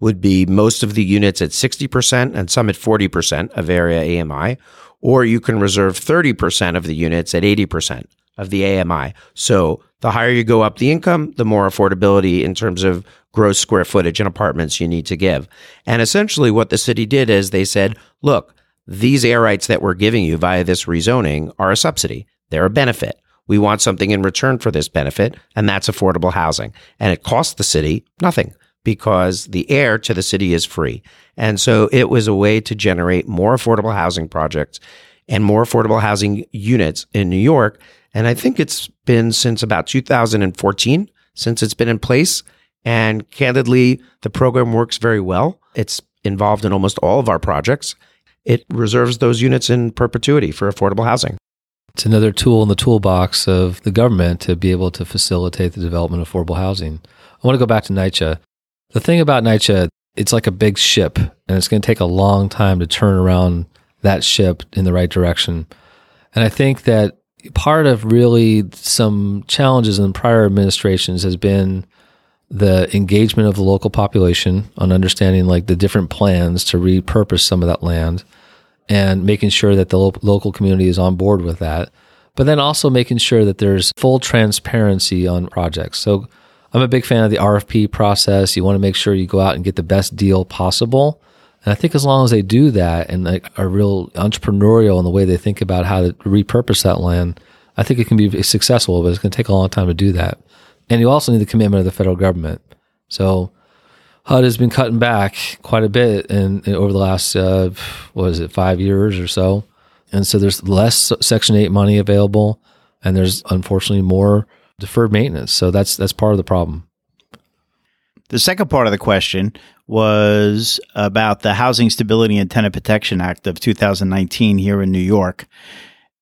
would be most of the units at 60% and some at 40% of area AMI, or you can reserve 30% of the units at 80% of the AMI. So the higher you go up the income, the more affordability in terms of gross square footage and apartments you need to give. And essentially what the city did is they said, look, these air rights that we're giving you via this rezoning are a subsidy. They're a benefit. We want something in return for this benefit, and that's affordable housing. And it costs the city nothing because the air to the city is free. And so it was a way to generate more affordable housing projects and more affordable housing units in New York. And I think it's been since about 2014 since it's been in place. And candidly, the program works very well. It's involved in almost all of our projects. It reserves those units in perpetuity for affordable housing. It's another tool in the toolbox of the government to be able to facilitate the development of affordable housing. I want to go back to NYCHA. The thing about NYCHA, it's like a big ship, and it's going to take a long time to turn around that ship in the right direction. And I think that part of really some challenges in prior administrations has been the engagement of the local population on understanding like the different plans to repurpose some of that land and making sure that the lo- local community is on board with that. But then also making sure that there's full transparency on projects. So I'm a big fan of the RFP process. You want to make sure you go out and get the best deal possible. And I think as long as they do that and like are real entrepreneurial in the way they think about how to repurpose that land, I think it can be successful, but it's going to take a long time to do that. And you also need the commitment of the federal government. So HUD has been cutting back quite a bit in, in over the last uh, what is it five years or so, and so there's less Section Eight money available, and there's unfortunately more deferred maintenance. So that's that's part of the problem. The second part of the question was about the Housing Stability and Tenant Protection Act of 2019 here in New York.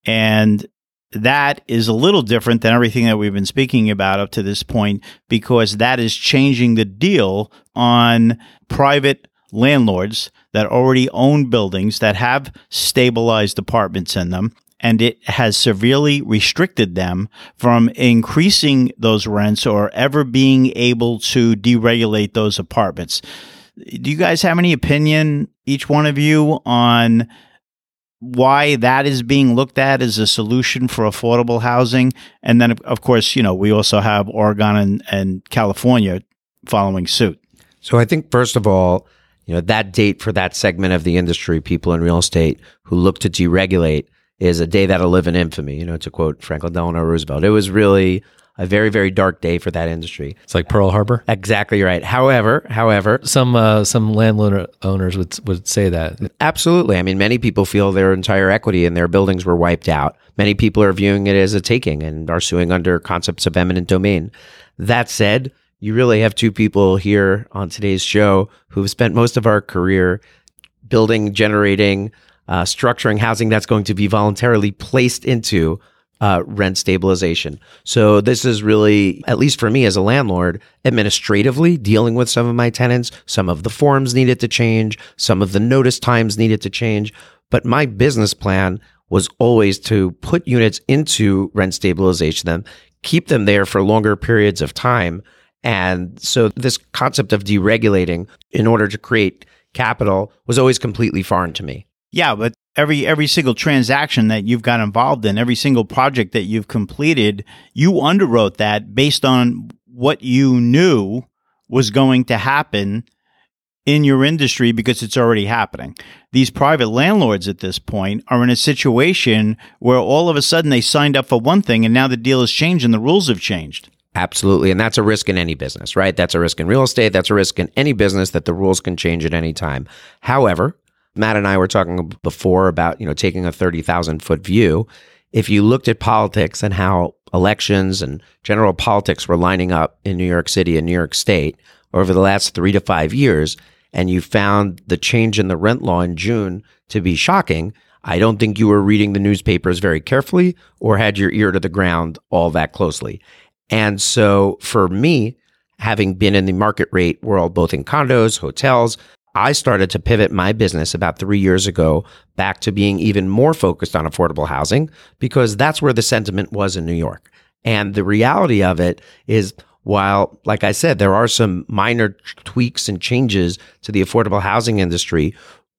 And that is a little different than everything that we've been speaking about up to this point because that is changing the deal on private landlords that already own buildings that have stabilized apartments in them. And it has severely restricted them from increasing those rents or ever being able to deregulate those apartments. Do you guys have any opinion, each one of you, on why that is being looked at as a solution for affordable housing. And then, of course, you know, we also have Oregon and, and California following suit. So I think, first of all, you know, that date for that segment of the industry, people in real estate who look to deregulate, is a day that'll live in infamy, you know, to quote Franklin Delano Roosevelt. It was really a very very dark day for that industry. It's like Pearl Harbor. Exactly right. However, however, some uh, some landowner owners would would say that. Absolutely. I mean, many people feel their entire equity in their buildings were wiped out. Many people are viewing it as a taking and are suing under concepts of eminent domain. That said, you really have two people here on today's show who've spent most of our career building, generating, uh, structuring housing that's going to be voluntarily placed into uh, rent stabilization. So this is really, at least for me as a landlord, administratively dealing with some of my tenants. Some of the forms needed to change. Some of the notice times needed to change. But my business plan was always to put units into rent stabilization, them keep them there for longer periods of time. And so this concept of deregulating in order to create capital was always completely foreign to me. Yeah, but every every single transaction that you've got involved in, every single project that you've completed, you underwrote that based on what you knew was going to happen in your industry because it's already happening. These private landlords at this point are in a situation where all of a sudden they signed up for one thing and now the deal has changed and the rules have changed. Absolutely. And that's a risk in any business, right? That's a risk in real estate. That's a risk in any business that the rules can change at any time. However, Matt and I were talking before about, you know, taking a 30,000 foot view. If you looked at politics and how elections and general politics were lining up in New York City and New York State over the last three to five years, and you found the change in the rent law in June to be shocking, I don't think you were reading the newspapers very carefully or had your ear to the ground all that closely. And so for me, having been in the market rate world, both in condos, hotels, I started to pivot my business about three years ago back to being even more focused on affordable housing because that's where the sentiment was in New York. And the reality of it is while, like I said, there are some minor tweaks and changes to the affordable housing industry,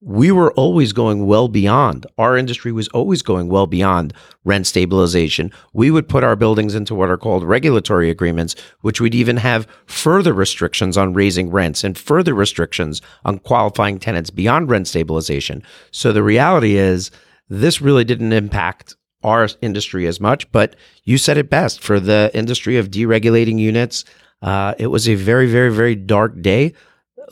we were always going well beyond. Our industry was always going well beyond rent stabilization. We would put our buildings into what are called regulatory agreements, which would even have further restrictions on raising rents and further restrictions on qualifying tenants beyond rent stabilization. So the reality is this really didn't impact our industry as much, but you said it best for the industry of deregulating units. Uh, it was a very, very, very dark day.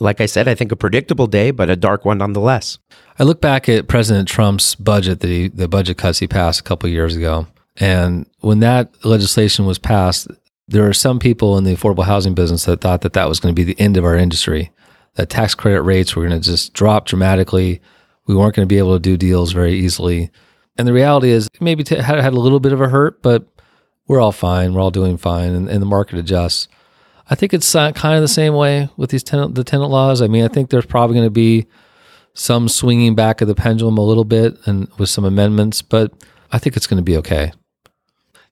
Like I said, I think a predictable day, but a dark one nonetheless. I look back at President Trump's budget, the the budget cuts he passed a couple years ago, and when that legislation was passed, there are some people in the affordable housing business that thought that that was going to be the end of our industry. That tax credit rates were going to just drop dramatically. We weren't going to be able to do deals very easily. And the reality is, maybe t- had had a little bit of a hurt, but we're all fine. We're all doing fine, and, and the market adjusts. I think it's uh, kind of the same way with these tenant the tenant laws. I mean, I think there's probably going to be some swinging back of the pendulum a little bit, and with some amendments, but I think it's going to be okay.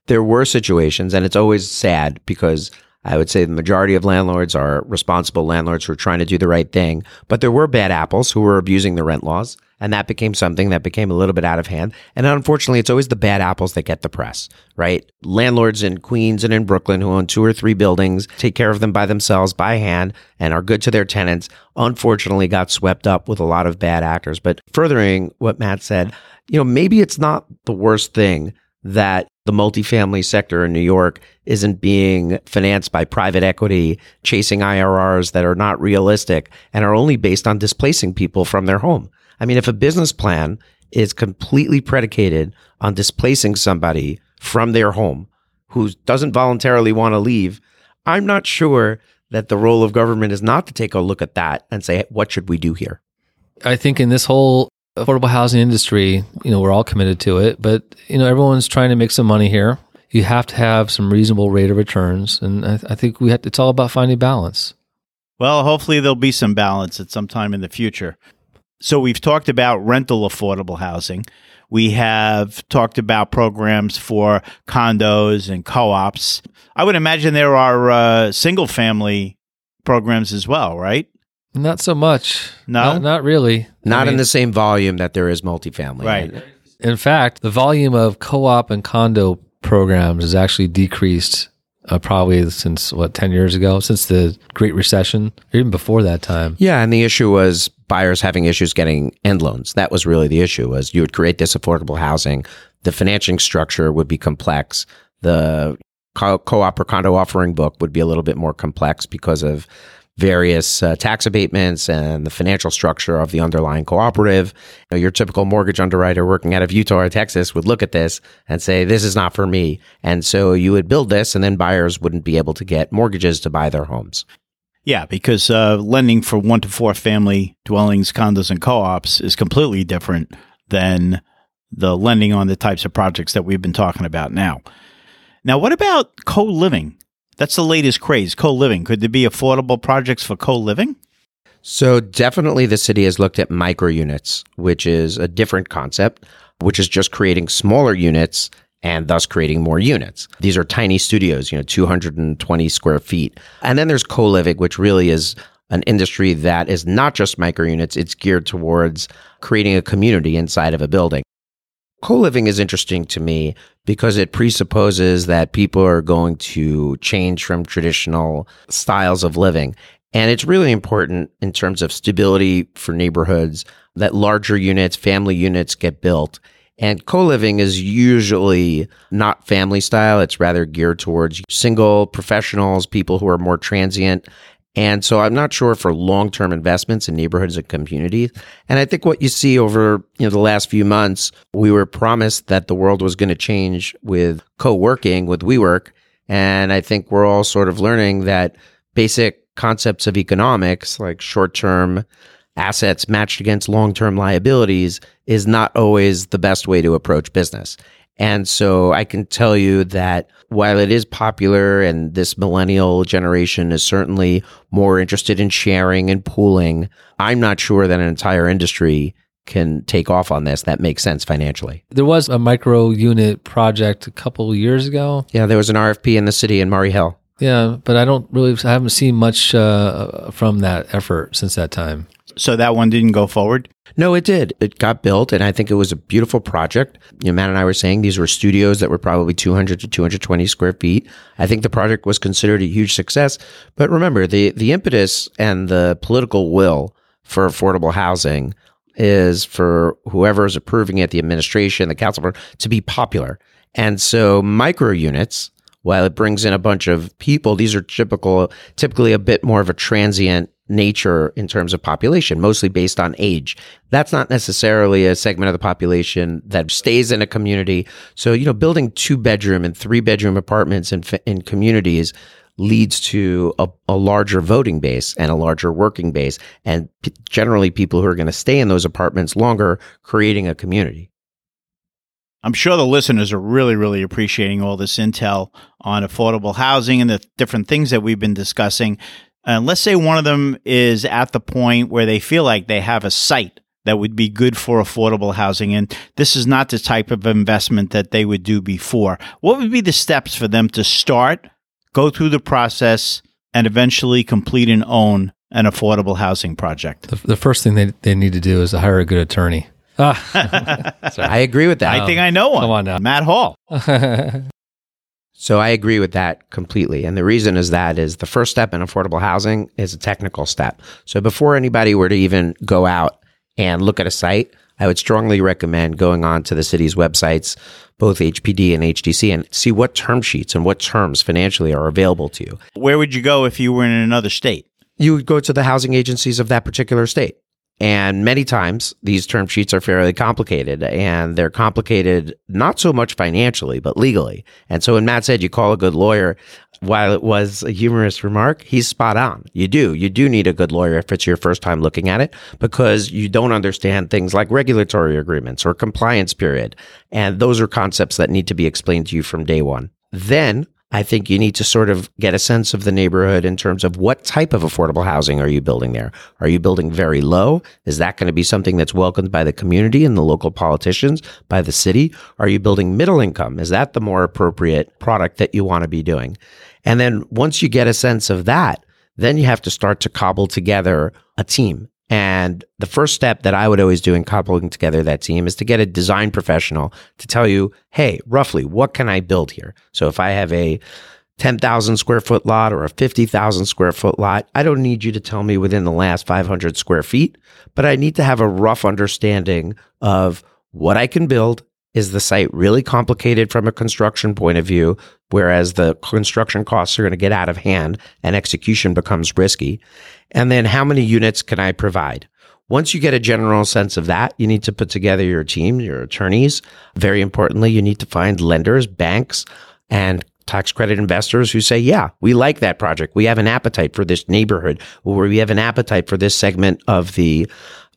There were situations, and it's always sad because I would say the majority of landlords are responsible landlords who are trying to do the right thing, but there were bad apples who were abusing the rent laws. And that became something that became a little bit out of hand. And unfortunately, it's always the bad apples that get the press, right? Landlords in Queens and in Brooklyn who own two or three buildings, take care of them by themselves, by hand, and are good to their tenants, unfortunately got swept up with a lot of bad actors. But furthering what Matt said, you know, maybe it's not the worst thing that the multifamily sector in New York isn't being financed by private equity, chasing IRRs that are not realistic and are only based on displacing people from their home. I mean, if a business plan is completely predicated on displacing somebody from their home who doesn't voluntarily want to leave, I'm not sure that the role of government is not to take a look at that and say, what should we do here? I think in this whole affordable housing industry, you know, we're all committed to it, but you know, everyone's trying to make some money here. You have to have some reasonable rate of returns, and I, I think we have to, it's all about finding balance. Well, hopefully there'll be some balance at some time in the future. So we've talked about rental affordable housing. We have talked about programs for condos and co-ops. I would imagine there are uh, single family programs as well, right? Not so much. No? not, not really. Not I mean, in the same volume that there is multifamily. Right. In fact, the volume of co-op and condo programs has actually decreased uh, probably since what 10 years ago since the great recession even before that time Yeah, and the issue was buyers having issues getting end loans. That was really the issue was you would create this affordable housing, the financing structure would be complex, the co- co-op or condo offering book would be a little bit more complex because of various uh, tax abatements and the financial structure of the underlying cooperative. You know, your typical mortgage underwriter working out of Utah or Texas would look at this and say, this is not for me. And so you would build this and then buyers wouldn't be able to get mortgages to buy their homes. Yeah, because uh, lending for one to four family dwellings, condos, and co ops is completely different than the lending on the types of projects that we've been talking about now. Now, what about co living? That's the latest craze, co living. Could there be affordable projects for co living? So definitely the city has looked at micro units, which is a different concept, which is just creating smaller units and thus creating more units. These are tiny studios, you know, 220 square feet. And then there's co-living, which really is an industry that is not just micro units. It's geared towards creating a community inside of a building. Co-living is interesting to me because it presupposes that people are going to change from traditional styles of living. And it's really important in terms of stability for neighborhoods that larger units, family units get built. And co-living is usually not family style. It's rather geared towards single professionals, people who are more transient. And so I'm not sure for long-term investments in neighborhoods and communities. And I think what you see over, you know, the last few months, we were promised that the world was going to change with co-working with WeWork. And I think we're all sort of learning that basic concepts of economics, like short-term assets matched against long-term liabilities is not always the best way to approach business. And so I can tell you that while it is popular and this millennial generation is certainly more interested in sharing and pooling, I'm not sure that an entire industry can take off on this. That makes sense financially. There was a micro unit project a couple years ago. Yeah, there was an RFP in the city in Murray Hill. Yeah, but I don't really, I haven't seen much uh, from that effort since that time. So that one didn't go forward? No, it did. It got built, and I think it was a beautiful project. You know, Matt and I were saying these were studios that were probably 200 to 220 square feet. I think the project was considered a huge success. But remember, the, the impetus and the political will for affordable housing is for whoever is approving it, the administration, the council, to be popular. And so micro units, while it brings in a bunch of people, these are typical, typically a bit more of a transient nature in terms of population, mostly based on age. That's not necessarily a segment of the population that stays in a community. So, you know, building two bedroom and three bedroom apartments in, in communities leads to a, a, larger voting base and a larger working base, and p- generally people who are going to stay in those apartments longer, creating a community. I'm sure the listeners are really, really appreciating all this intel on affordable housing and the different things that we've been discussing. And let's say one of them is at the point where they feel like they have a site that would be good for affordable housing. And this is not the type of investment that they would do before. What would be the steps for them to start go through the process, and eventually complete and own an affordable housing project. The, the first thing they, they need to do is hire a good attorney. I agree with that. I think I know one. Come on now. Matt Hall. so I agree with that completely. And the reason is that is the first step in affordable housing is a technical step. So before anybody were to even go out and look at a site, I would strongly recommend going on to the city's websites, both HPD and HDC, and see what term sheets and what terms financially are available to you. Where would you go if you were in another state? You would go to the housing agencies of that particular state. And many times these term sheets are fairly complicated and they're complicated not so much financially, but legally. And so when Matt said you call a good lawyer, while it was a humorous remark, he's spot on. You do. You do need a good lawyer if it's your first time looking at it because you don't understand things like regulatory agreements or compliance period. And those are concepts that need to be explained to you from day one. Then I think you need to sort of get a sense of the neighborhood in terms of what type of affordable housing are you building there? Are you building very low? Is that going to be something that's welcomed by the community and the local politicians, by the city? Are you building middle income? Is that the more appropriate product that you want to be doing? And then once you get a sense of that, then you have to start to cobble together a team and the first step that I would always do in coupling together that team is to get a design professional to tell you, hey, roughly, what can I build here? So if I have a 10,000 square foot lot or a 50,000 square foot lot, I don't need you to tell me within the last 500 square feet, but I need to have a rough understanding of what I can build. Is the site really complicated from a construction point of view? Whereas the construction costs are going to get out of hand and execution becomes risky. And then how many units can I provide? Once you get a general sense of that, you need to put together your team, your attorneys. Very importantly, you need to find lenders, banks, and tax credit investors who say, yeah, we like that project. We have an appetite for this neighborhood or we have an appetite for this segment of the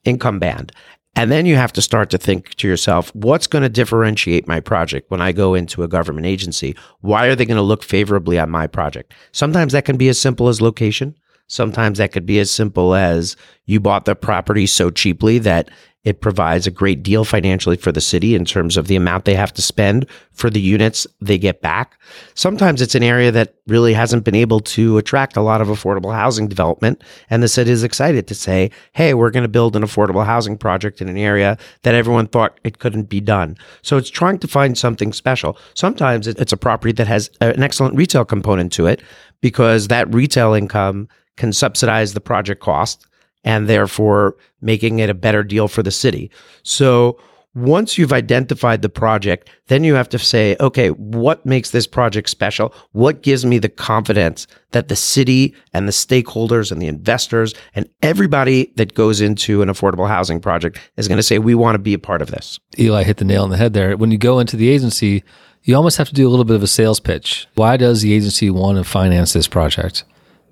income band. And then you have to start to think to yourself, what's going to differentiate my project when I go into a government agency? Why are they going to look favorably on my project? Sometimes that can be as simple as location. Sometimes that could be as simple as you bought the property so cheaply that it provides a great deal financially for the city in terms of the amount they have to spend for the units they get back. Sometimes it's an area that really hasn't been able to attract a lot of affordable housing development. And the city is excited to say, hey, we're going to build an affordable housing project in an area that everyone thought it couldn't be done. So it's trying to find something special. Sometimes it's a property that has an excellent retail component to it because that retail income can subsidize the project cost and therefore making it a better deal for the city. So once you've identified the project, then you have to say, okay, what makes this project special? What gives me the confidence that the city and the stakeholders and the investors and everybody that goes into an affordable housing project is going to say, we want to be a part of this? Eli hit the nail on the head there. When you go into the agency, you almost have to do a little bit of a sales pitch. Why does the agency want to finance this project?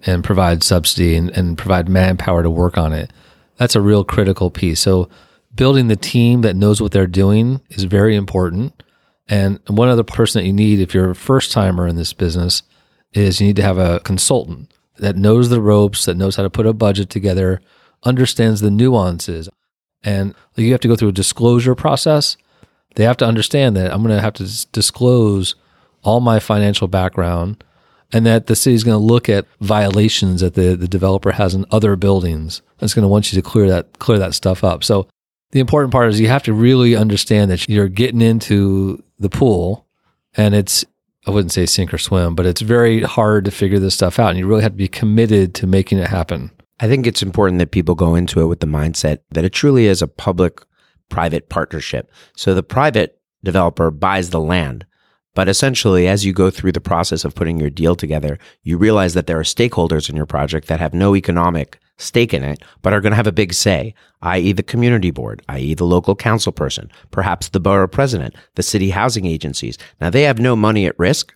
And provide subsidy and, and provide manpower to work on it. That's a real critical piece. So building the team that knows what they're doing is very important. And one other person that you need if you're a first timer in this business is you need to have a consultant that knows the ropes, that knows how to put a budget together, understands the nuances. And you have to go through a disclosure process. They have to understand that I'm going to have to disclose all my financial background and that the city's going to look at violations that the, the developer has in other buildings. It's going to want you to clear that clear that stuff up. So the important part is you have to really understand that you're getting into the pool and it's I wouldn't say sink or swim, but it's very hard to figure this stuff out and you really have to be committed to making it happen. I think it's important that people go into it with the mindset that it truly is a public private partnership. So the private developer buys the land but essentially, as you go through the process of putting your deal together, you realize that there are stakeholders in your project that have no economic stake in it, but are going to have a big say, i.e., the community board, i.e., the local council person, perhaps the borough president, the city housing agencies. Now, they have no money at risk,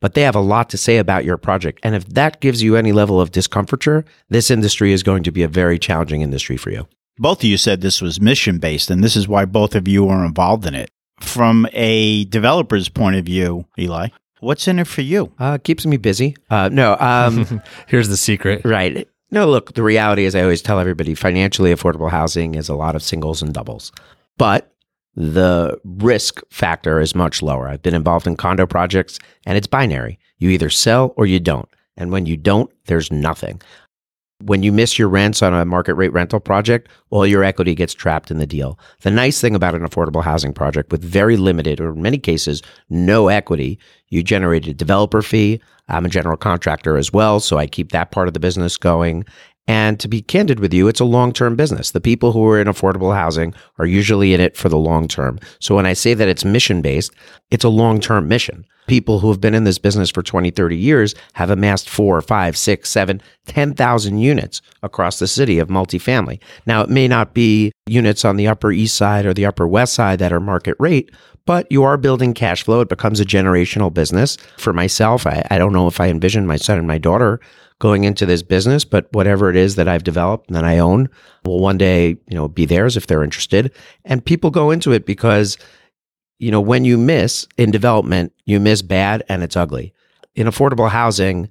but they have a lot to say about your project. And if that gives you any level of discomfiture, this industry is going to be a very challenging industry for you. Both of you said this was mission based, and this is why both of you are involved in it from a developer's point of view, Eli, what's in it for you? Uh, keeps me busy. Uh, no, um, here's the secret. Right. No, look, the reality is, I always tell everybody financially affordable housing is a lot of singles and doubles, but the risk factor is much lower. I've been involved in condo projects and it's binary. You either sell or you don't. And when you don't, there's nothing. When you miss your rents on a market rate rental project, all your equity gets trapped in the deal. The nice thing about an affordable housing project with very limited, or in many cases, no equity, you generate a developer fee. I'm a general contractor as well, so I keep that part of the business going. And to be candid with you, it's a long term business. The people who are in affordable housing are usually in it for the long term. So when I say that it's mission based, it's a long term mission. People who have been in this business for 20, 30 years have amassed four, five, six, seven, 10,000 units across the city of multifamily. Now, it may not be units on the Upper East Side or the Upper West Side that are market rate, but you are building cash flow. It becomes a generational business. For myself, I, I don't know if I envision my son and my daughter going into this business, but whatever it is that I've developed and that I own will one day, you know, be theirs if they're interested. And people go into it because, you know, when you miss in development, you miss bad and it's ugly. In affordable housing,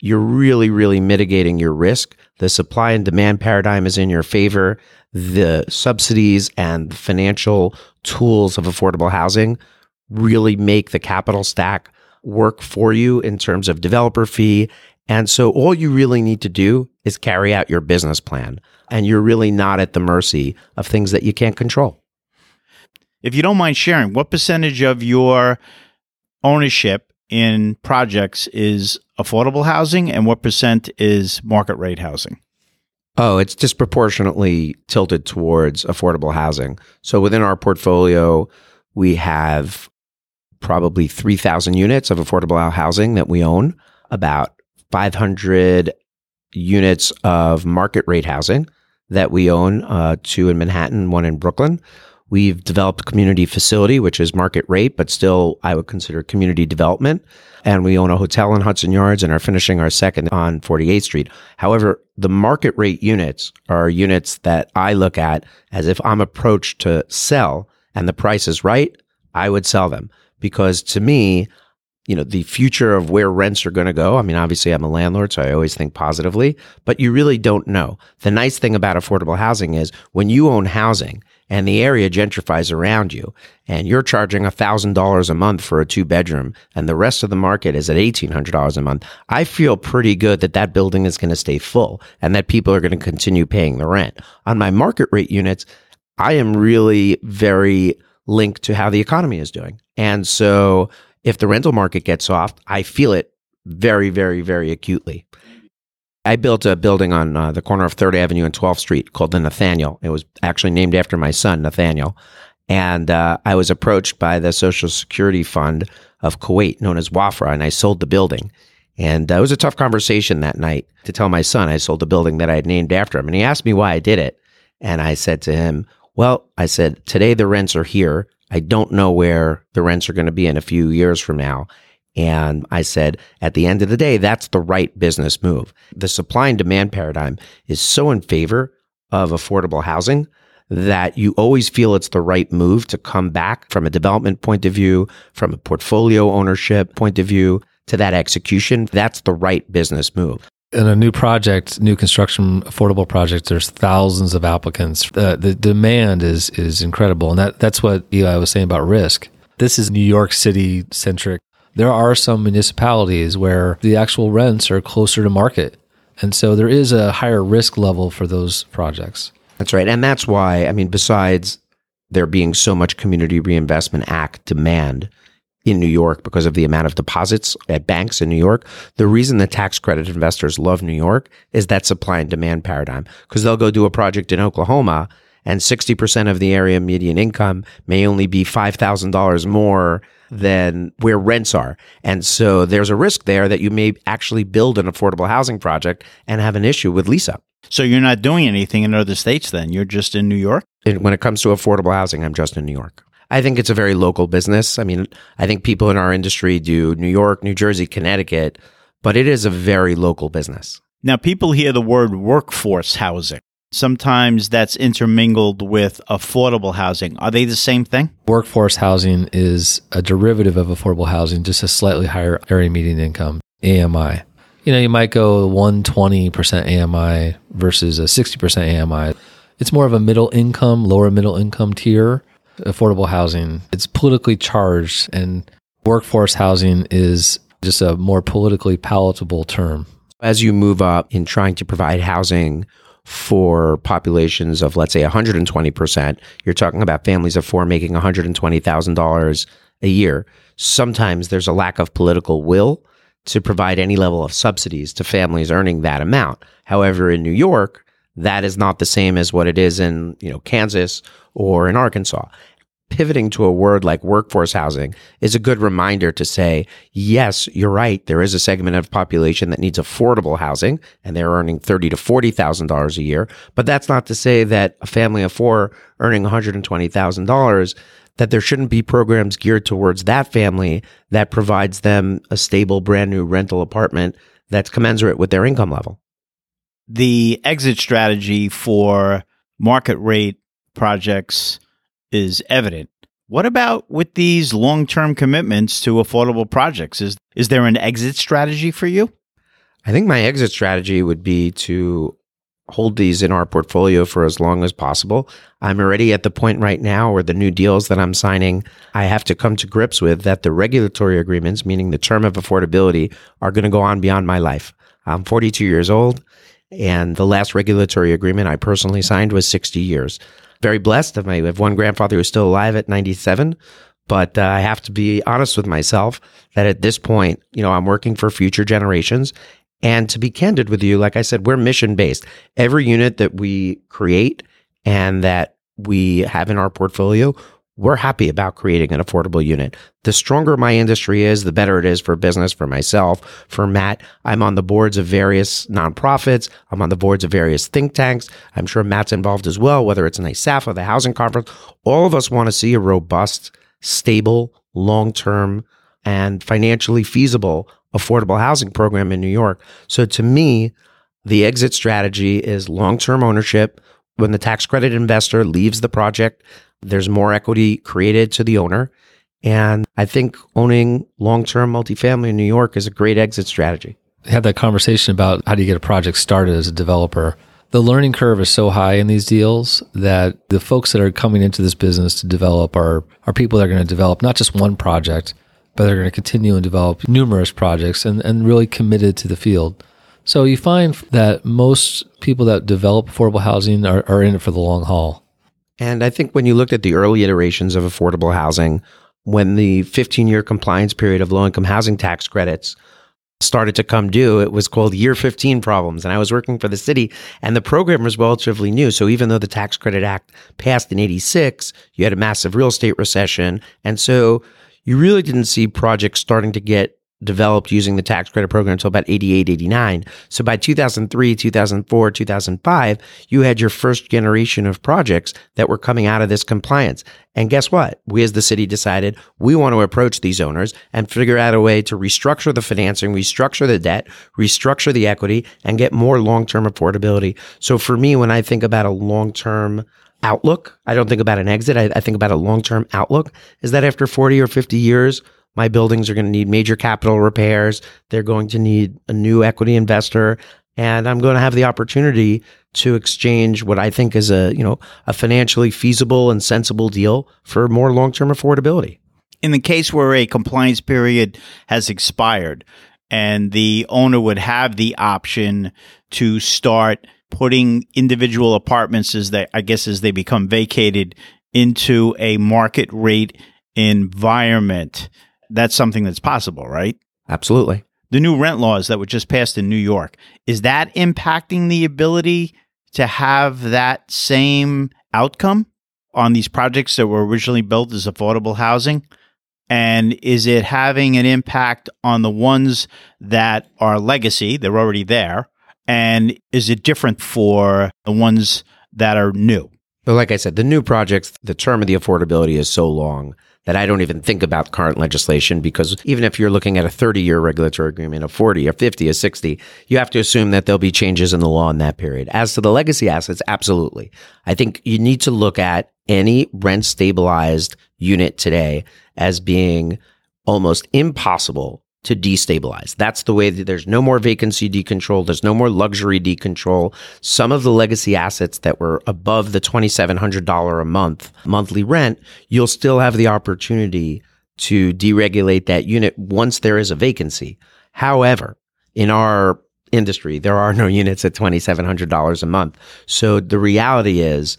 you're really, really mitigating your risk. The supply and demand paradigm is in your favor. The subsidies and financial tools of affordable housing really make the capital stack work for you in terms of developer fee and so all you really need to do is carry out your business plan. And you're really not at the mercy of things that you can't control. If you don't mind sharing, what percentage of your ownership in projects is affordable housing and what percent is market rate housing? Oh, it's disproportionately tilted towards affordable housing. So within our portfolio, we have probably 3,000 units of affordable housing that we own. About 500 units of market rate housing that we own, uh, two in Manhattan, one in Brooklyn. We've developed community facility, which is market rate, but still I would consider community development. And we own a hotel in Hudson Yards and are finishing our second on 48th Street. However, the market rate units are units that I look at as if I'm approached to sell and the price is right, I would sell them. Because to me, you know, the future of where rents are going to go. I mean, obviously I'm a landlord, so I always think positively, but you really don't know. The nice thing about affordable housing is when you own housing and the area gentrifies around you and you're charging $1,000 a month for a two bedroom and the rest of the market is at $1,800 a month, I feel pretty good that that building is going to stay full and that people are going to continue paying the rent. On my market rate units, I am really very linked to how the economy is doing. And so if the rental market gets soft, I feel it very, very, very acutely. I built a building on uh, the corner of 3rd Avenue and 12th Street called the Nathaniel. It was actually named after my son, Nathaniel. And uh, I was approached by the Social Security Fund of Kuwait, known as WAFRA, and I sold the building. And uh, it was a tough conversation that night to tell my son I sold the building that I had named after him. And he asked me why I did it. And I said to him, Well, I said, today the rents are here. I don't know where the rents are going to be in a few years from now. And I said, at the end of the day, that's the right business move. The supply and demand paradigm is so in favor of affordable housing that you always feel it's the right move to come back from a development point of view, from a portfolio ownership point of view to that execution. That's the right business move. In a new project, new construction, affordable project, there's thousands of applicants. Uh, the demand is is incredible, and that that's what Eli was saying about risk. This is New York City centric. There are some municipalities where the actual rents are closer to market, and so there is a higher risk level for those projects. That's right. And that's why, I mean, besides there being so much Community Reinvestment Act demand in New York because of the amount of deposits at banks in New York, the reason the tax credit investors love New York is that supply and demand paradigm. Because they'll go do a project in Oklahoma and 60% of the area median income may only be $5,000 more than where rents are. And so there's a risk there that you may actually build an affordable housing project and have an issue with lease up. So you're not doing anything in other states then? You're just in New York? And when it comes to affordable housing, I'm just in New York. I think it's a very local business. I mean, I think people in our industry do New York, New Jersey, Connecticut, but it is a very local business. Now, people hear the word workforce housing. Sometimes that's intermingled with affordable housing. Are they the same thing? Workforce housing is a derivative of affordable housing, just a slightly higher area median income, AMI you know, you might go 120% AMI versus a 60% AMI. It's more of a middle income, lower middle income tier. Affordable housing, it's politically charged, and workforce housing is just a more politically palatable term. As you move up in trying to provide housing for populations of, let's say, 120%, you're talking about families of four making $120,000 a year. Sometimes there's a lack of political will to provide any level of subsidies to families earning that amount. However, in New York, that is not the same as what it is in, you know, Kansas or in Arkansas. Pivoting to a word like workforce housing is a good reminder to say, yes, you're right. There is a segment of population that needs affordable housing and they're earning thirty to forty thousand dollars a year. But that's not to say that a family of four earning one hundred and twenty thousand dollars that there shouldn't be programs geared towards that family that provides them a stable, brand new rental apartment that's commensurate with their income level. The exit strategy for market rate projects is evident. What about with these long term commitments to affordable projects? Is, is there an exit strategy for you? I think my exit strategy would be to hold these in our portfolio for as long as possible. I'm already at the point right now where the new deals that I'm signing, I have to come to grips with that the regulatory agreements, meaning the term of affordability, are going to go on beyond my life. I'm 42 years old, and the last regulatory agreement I personally signed was 60 years. Very blessed. I have one grandfather who's still alive at 97. But uh, I have to be honest with myself that at this point, you know, I'm working for future generations and to be candid with you, like I said, we're mission based. Every unit that we create and that we have in our portfolio, we're happy about creating an affordable unit. The stronger my industry is, the better it is for business, for myself, for Matt. I'm on the boards of various nonprofits. I'm on the boards of various think tanks. I'm sure Matt's involved as well, whether it's in ASAF or the housing conference. All of us want to see a robust, stable, long term, and financially feasible affordable housing program in New York. So to me, the exit strategy is long term ownership. When the tax credit investor leaves the project, there's more equity created to the owner. And I think owning long term multifamily in New York is a great exit strategy. We had that conversation about how do you get a project started as a developer. The learning curve is so high in these deals that the folks that are coming into this business to develop are, are people that are going to develop not just one project, but they're going to continue and develop numerous projects and, and really committed to the field. So you find that most people that develop affordable housing are, are in it for the long haul. And I think when you looked at the early iterations of affordable housing, when the 15 year compliance period of low income housing tax credits started to come due, it was called Year 15 problems. And I was working for the city, and the program was relatively new. So even though the Tax Credit Act passed in 86, you had a massive real estate recession. And so you really didn't see projects starting to get developed using the tax credit program until about 88, 89. So by 2003, 2004, 2005, you had your first generation of projects that were coming out of this compliance. And guess what? We as the city decided we want to approach these owners and figure out a way to restructure the financing, restructure the debt, restructure the equity and get more long-term affordability. So for me, when I think about a long-term outlook. I don't think about an exit. I, I think about a long term outlook. Is that after 40 or 50 years, my buildings are going to need major capital repairs. They're going to need a new equity investor. And I'm going to have the opportunity to exchange what I think is a, you know, a financially feasible and sensible deal for more long term affordability. In the case where a compliance period has expired and the owner would have the option to start putting individual apartments as they, I guess, as they become vacated into a market rate environment, that's something that's possible, right? Absolutely. The new rent laws that were just passed in New York, is that impacting the ability to have that same outcome on these projects that were originally built as affordable housing? And is it having an impact on the ones that are legacy? They're already there. And is it different for the ones that are new? But like I said, the new projects, the term of the affordability is so long that I don't even think about current legislation because even if you're looking at a 30 year regulatory agreement, a 40, a 50, a 60, you have to assume that there'll be changes in the law in that period. As to the legacy assets, absolutely. I think you need to look at any rent stabilized unit today as being almost impossible to destabilize. That's the way that there's no more vacancy decontrol. There's no more luxury decontrol. Some of the legacy assets that were above the $2,700 a month monthly rent, you'll still have the opportunity to deregulate that unit once there is a vacancy. However, in our industry, there are no units at $2,700 a month. So the reality is,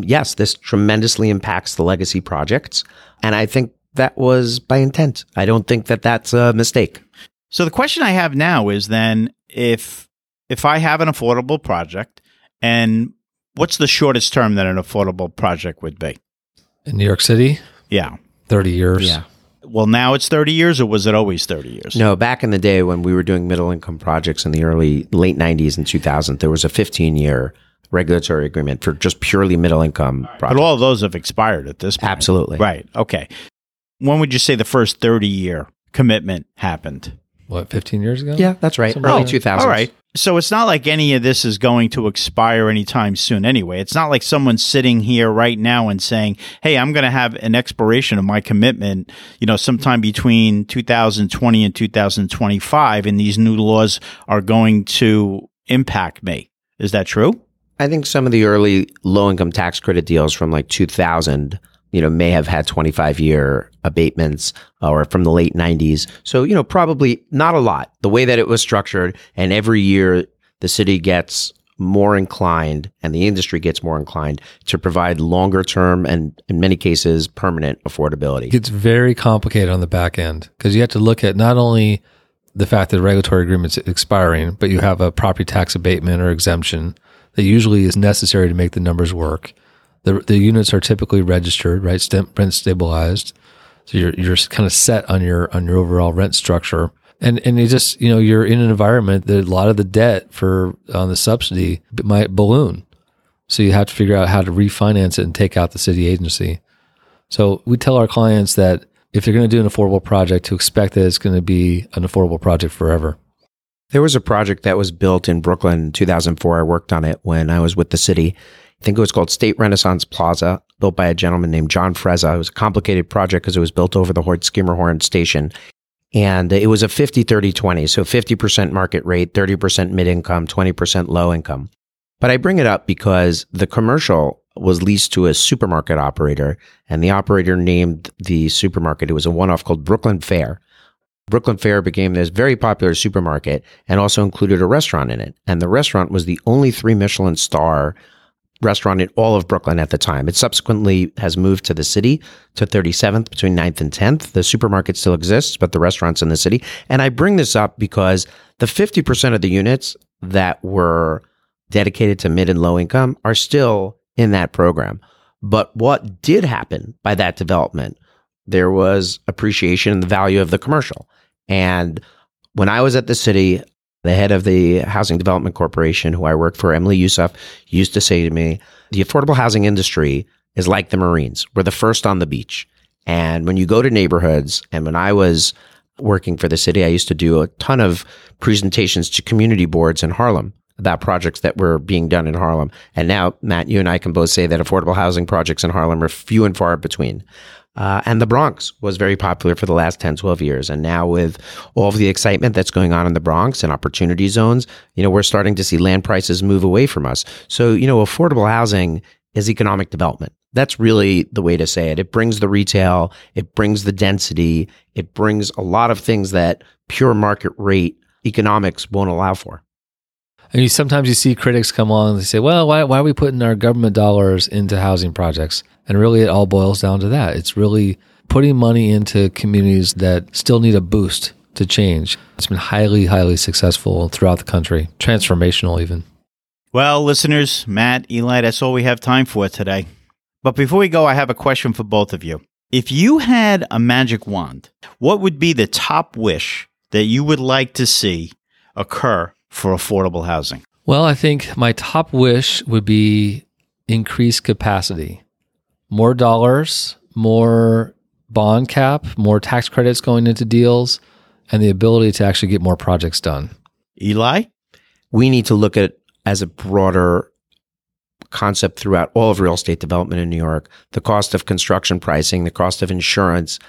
yes, this tremendously impacts the legacy projects. And I think that was by intent. I don't think that that's a mistake. So the question I have now is then if if I have an affordable project and what's the shortest term that an affordable project would be? In New York City, Yeah. 30 years. Yeah. Well, now it's 30 years or was it always 30 years? No, back in the day when we were doing middle income projects in the early late 90s and 2000, there was a 15 year regulatory agreement for just purely middle income But projects. all of those have expired at this point. Absolutely. Right. Okay. When would you say the first 30 year commitment happened? What, 15 years ago? Yeah, that's right. Something Early like that. 2000s. All right. So it's not like any of this is going to expire anytime soon anyway. It's not like someone's sitting here right now and saying, "Hey, I'm going to have an expiration of my commitment, you know, sometime between 2020 and 2025 and these new laws are going to impact me." Is that true? I think some of the early low income tax credit deals from like 2000, you know, may have had 25 year abatements uh, or from the late 90s. So, you know, probably not a lot. The way that it was structured and every year the city gets more inclined and the industry gets more inclined to provide longer term and in many cases permanent affordability. It gets very complicated on the back end because you have to look at not only the fact that the regulatory agreement's expiring, but you have a property tax abatement or exemption that usually is necessary to make the numbers work. The, the units are typically registered, right? Stem, rent stabilized. So you're, you're kind of set on your, on your overall rent structure. And, and you just, you know, you're in an environment that a lot of the debt for on the subsidy might balloon. So you have to figure out how to refinance it and take out the city agency. So we tell our clients that if they're going to do an affordable project, to expect that it's going to be an affordable project forever. There was a project that was built in Brooklyn in 2004. I worked on it when I was with the city. I think it was called State Renaissance Plaza, built by a gentleman named John Frezza. It was a complicated project because it was built over the Hoyt Schermerhorn station. And it was a 50 30 20. So 50% market rate, 30% mid income, 20% low income. But I bring it up because the commercial was leased to a supermarket operator, and the operator named the supermarket, it was a one off called Brooklyn Fare. Brooklyn Fare became this very popular supermarket and also included a restaurant in it. And the restaurant was the only three Michelin star restaurant in all of Brooklyn at the time. It subsequently has moved to the city to 37th between 9th and 10th. The supermarket still exists, but the restaurant's in the city. And I bring this up because the 50% of the units that were dedicated to mid and low income are still in that program. But what did happen by that development? There was appreciation in the value of the commercial. And when I was at the city, the head of the Housing Development Corporation, who I worked for, Emily Youssouf, used to say to me, the affordable housing industry is like the Marines. We're the first on the beach. And when you go to neighborhoods, and when I was working for the city, I used to do a ton of presentations to community boards in Harlem about projects that were being done in Harlem. And now, Matt, you and I can both say that affordable housing projects in Harlem are few and far between. Uh, and the Bronx was very popular for the last 10, 12 years. And now, with all of the excitement that's going on in the Bronx and opportunity zones, you know, we're starting to see land prices move away from us. So, you know, affordable housing is economic development. That's really the way to say it. It brings the retail, it brings the density, it brings a lot of things that pure market rate economics won't allow for. And you, sometimes you see critics come along and they say, well, why, why are we putting our government dollars into housing projects? And really, it all boils down to that. It's really putting money into communities that still need a boost to change. It's been highly, highly successful throughout the country, transformational even. Well, listeners, Matt, Eli, that's all we have time for today. But before we go, I have a question for both of you. If you had a magic wand, what would be the top wish that you would like to see occur for affordable housing? Well, I think my top wish would be increased capacity. More dollars, more bond cap, more tax credits going into deals, and the ability to actually get more projects done. Eli? We need to look at as a broader concept throughout all of real estate development in New York the cost of construction pricing, the cost of insurance,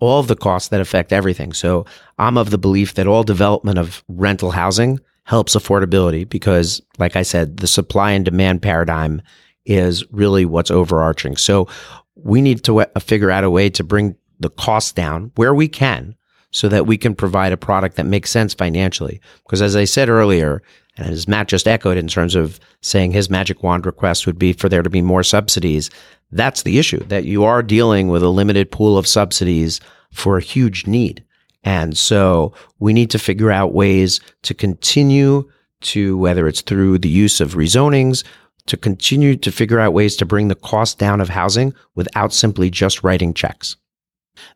all of the costs that affect everything. So I'm of the belief that all development of rental housing helps affordability because, like I said, the supply and demand paradigm is really what's overarching. So we need to uh, figure out a way to bring the cost down where we can so that we can provide a product that makes sense financially. Because as I said earlier, and as Matt just echoed in terms of saying his magic wand request would be for there to be more subsidies, that's the issue that you are dealing with a limited pool of subsidies for a huge need. And so we need to figure out ways to continue to, whether it's through the use of rezonings, to continue to figure out ways to bring the cost down of housing without simply just writing checks.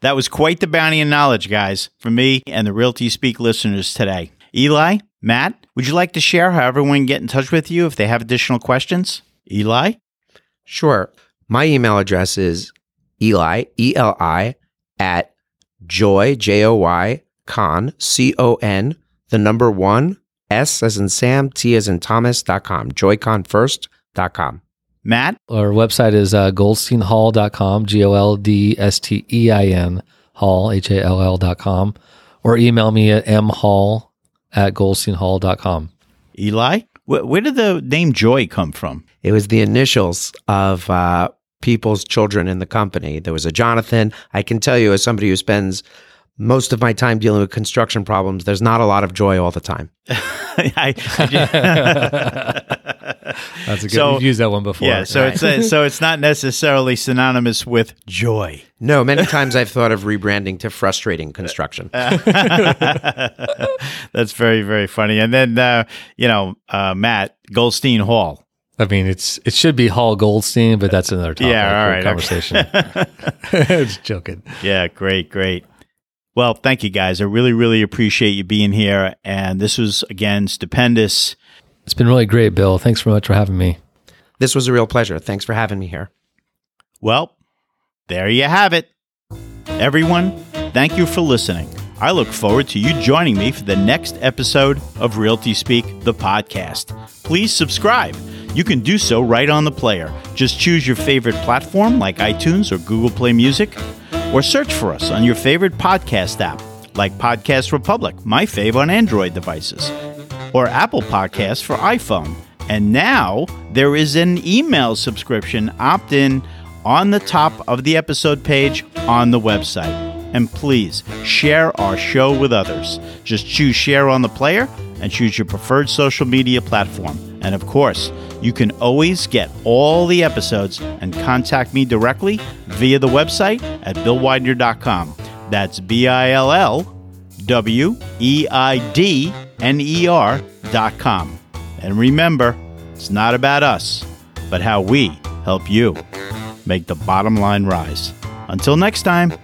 That was quite the bounty of knowledge, guys, for me and the Realty Speak listeners today. Eli, Matt, would you like to share how everyone can get in touch with you if they have additional questions? Eli? Sure. My email address is Eli, E L I, at joy, J O Y, con, C O N, the number one, S as in Sam, T as in Thomas, dot com, joycon1st.com. Matt? Our website is uh, goldsteinhall.com, G O L D S T E I N, Hall, H A L L.com, or email me at mhall at goldsteinhall.com. Eli? Where, where did the name Joy come from? It was the initials of uh, people's children in the company. There was a Jonathan. I can tell you, as somebody who spends most of my time dealing with construction problems, there's not a lot of joy all the time. I, That's a good. So, you've used that one before. Yeah, so right. it's a, so it's not necessarily synonymous with joy. No, many times I've thought of rebranding to frustrating construction. That's very very funny. And then uh, you know uh, Matt Goldstein Hall. I mean, it's it should be Hall Goldstein, but that's another topic yeah, all right, conversation. Okay. Just joking. Yeah, great, great. Well, thank you guys. I really, really appreciate you being here. And this was again stupendous. It's been really great, Bill. Thanks very much for having me. This was a real pleasure. Thanks for having me here. Well, there you have it. Everyone, thank you for listening. I look forward to you joining me for the next episode of Realty Speak, the podcast. Please subscribe. You can do so right on the player. Just choose your favorite platform like iTunes or Google Play Music, or search for us on your favorite podcast app like Podcast Republic, my fave on Android devices, or Apple Podcasts for iPhone. And now there is an email subscription opt in on the top of the episode page on the website. And please share our show with others. Just choose share on the player and choose your preferred social media platform. And of course, you can always get all the episodes and contact me directly via the website at billweidner.com. That's B I L L W E I D N E R.com. And remember, it's not about us, but how we help you make the bottom line rise. Until next time.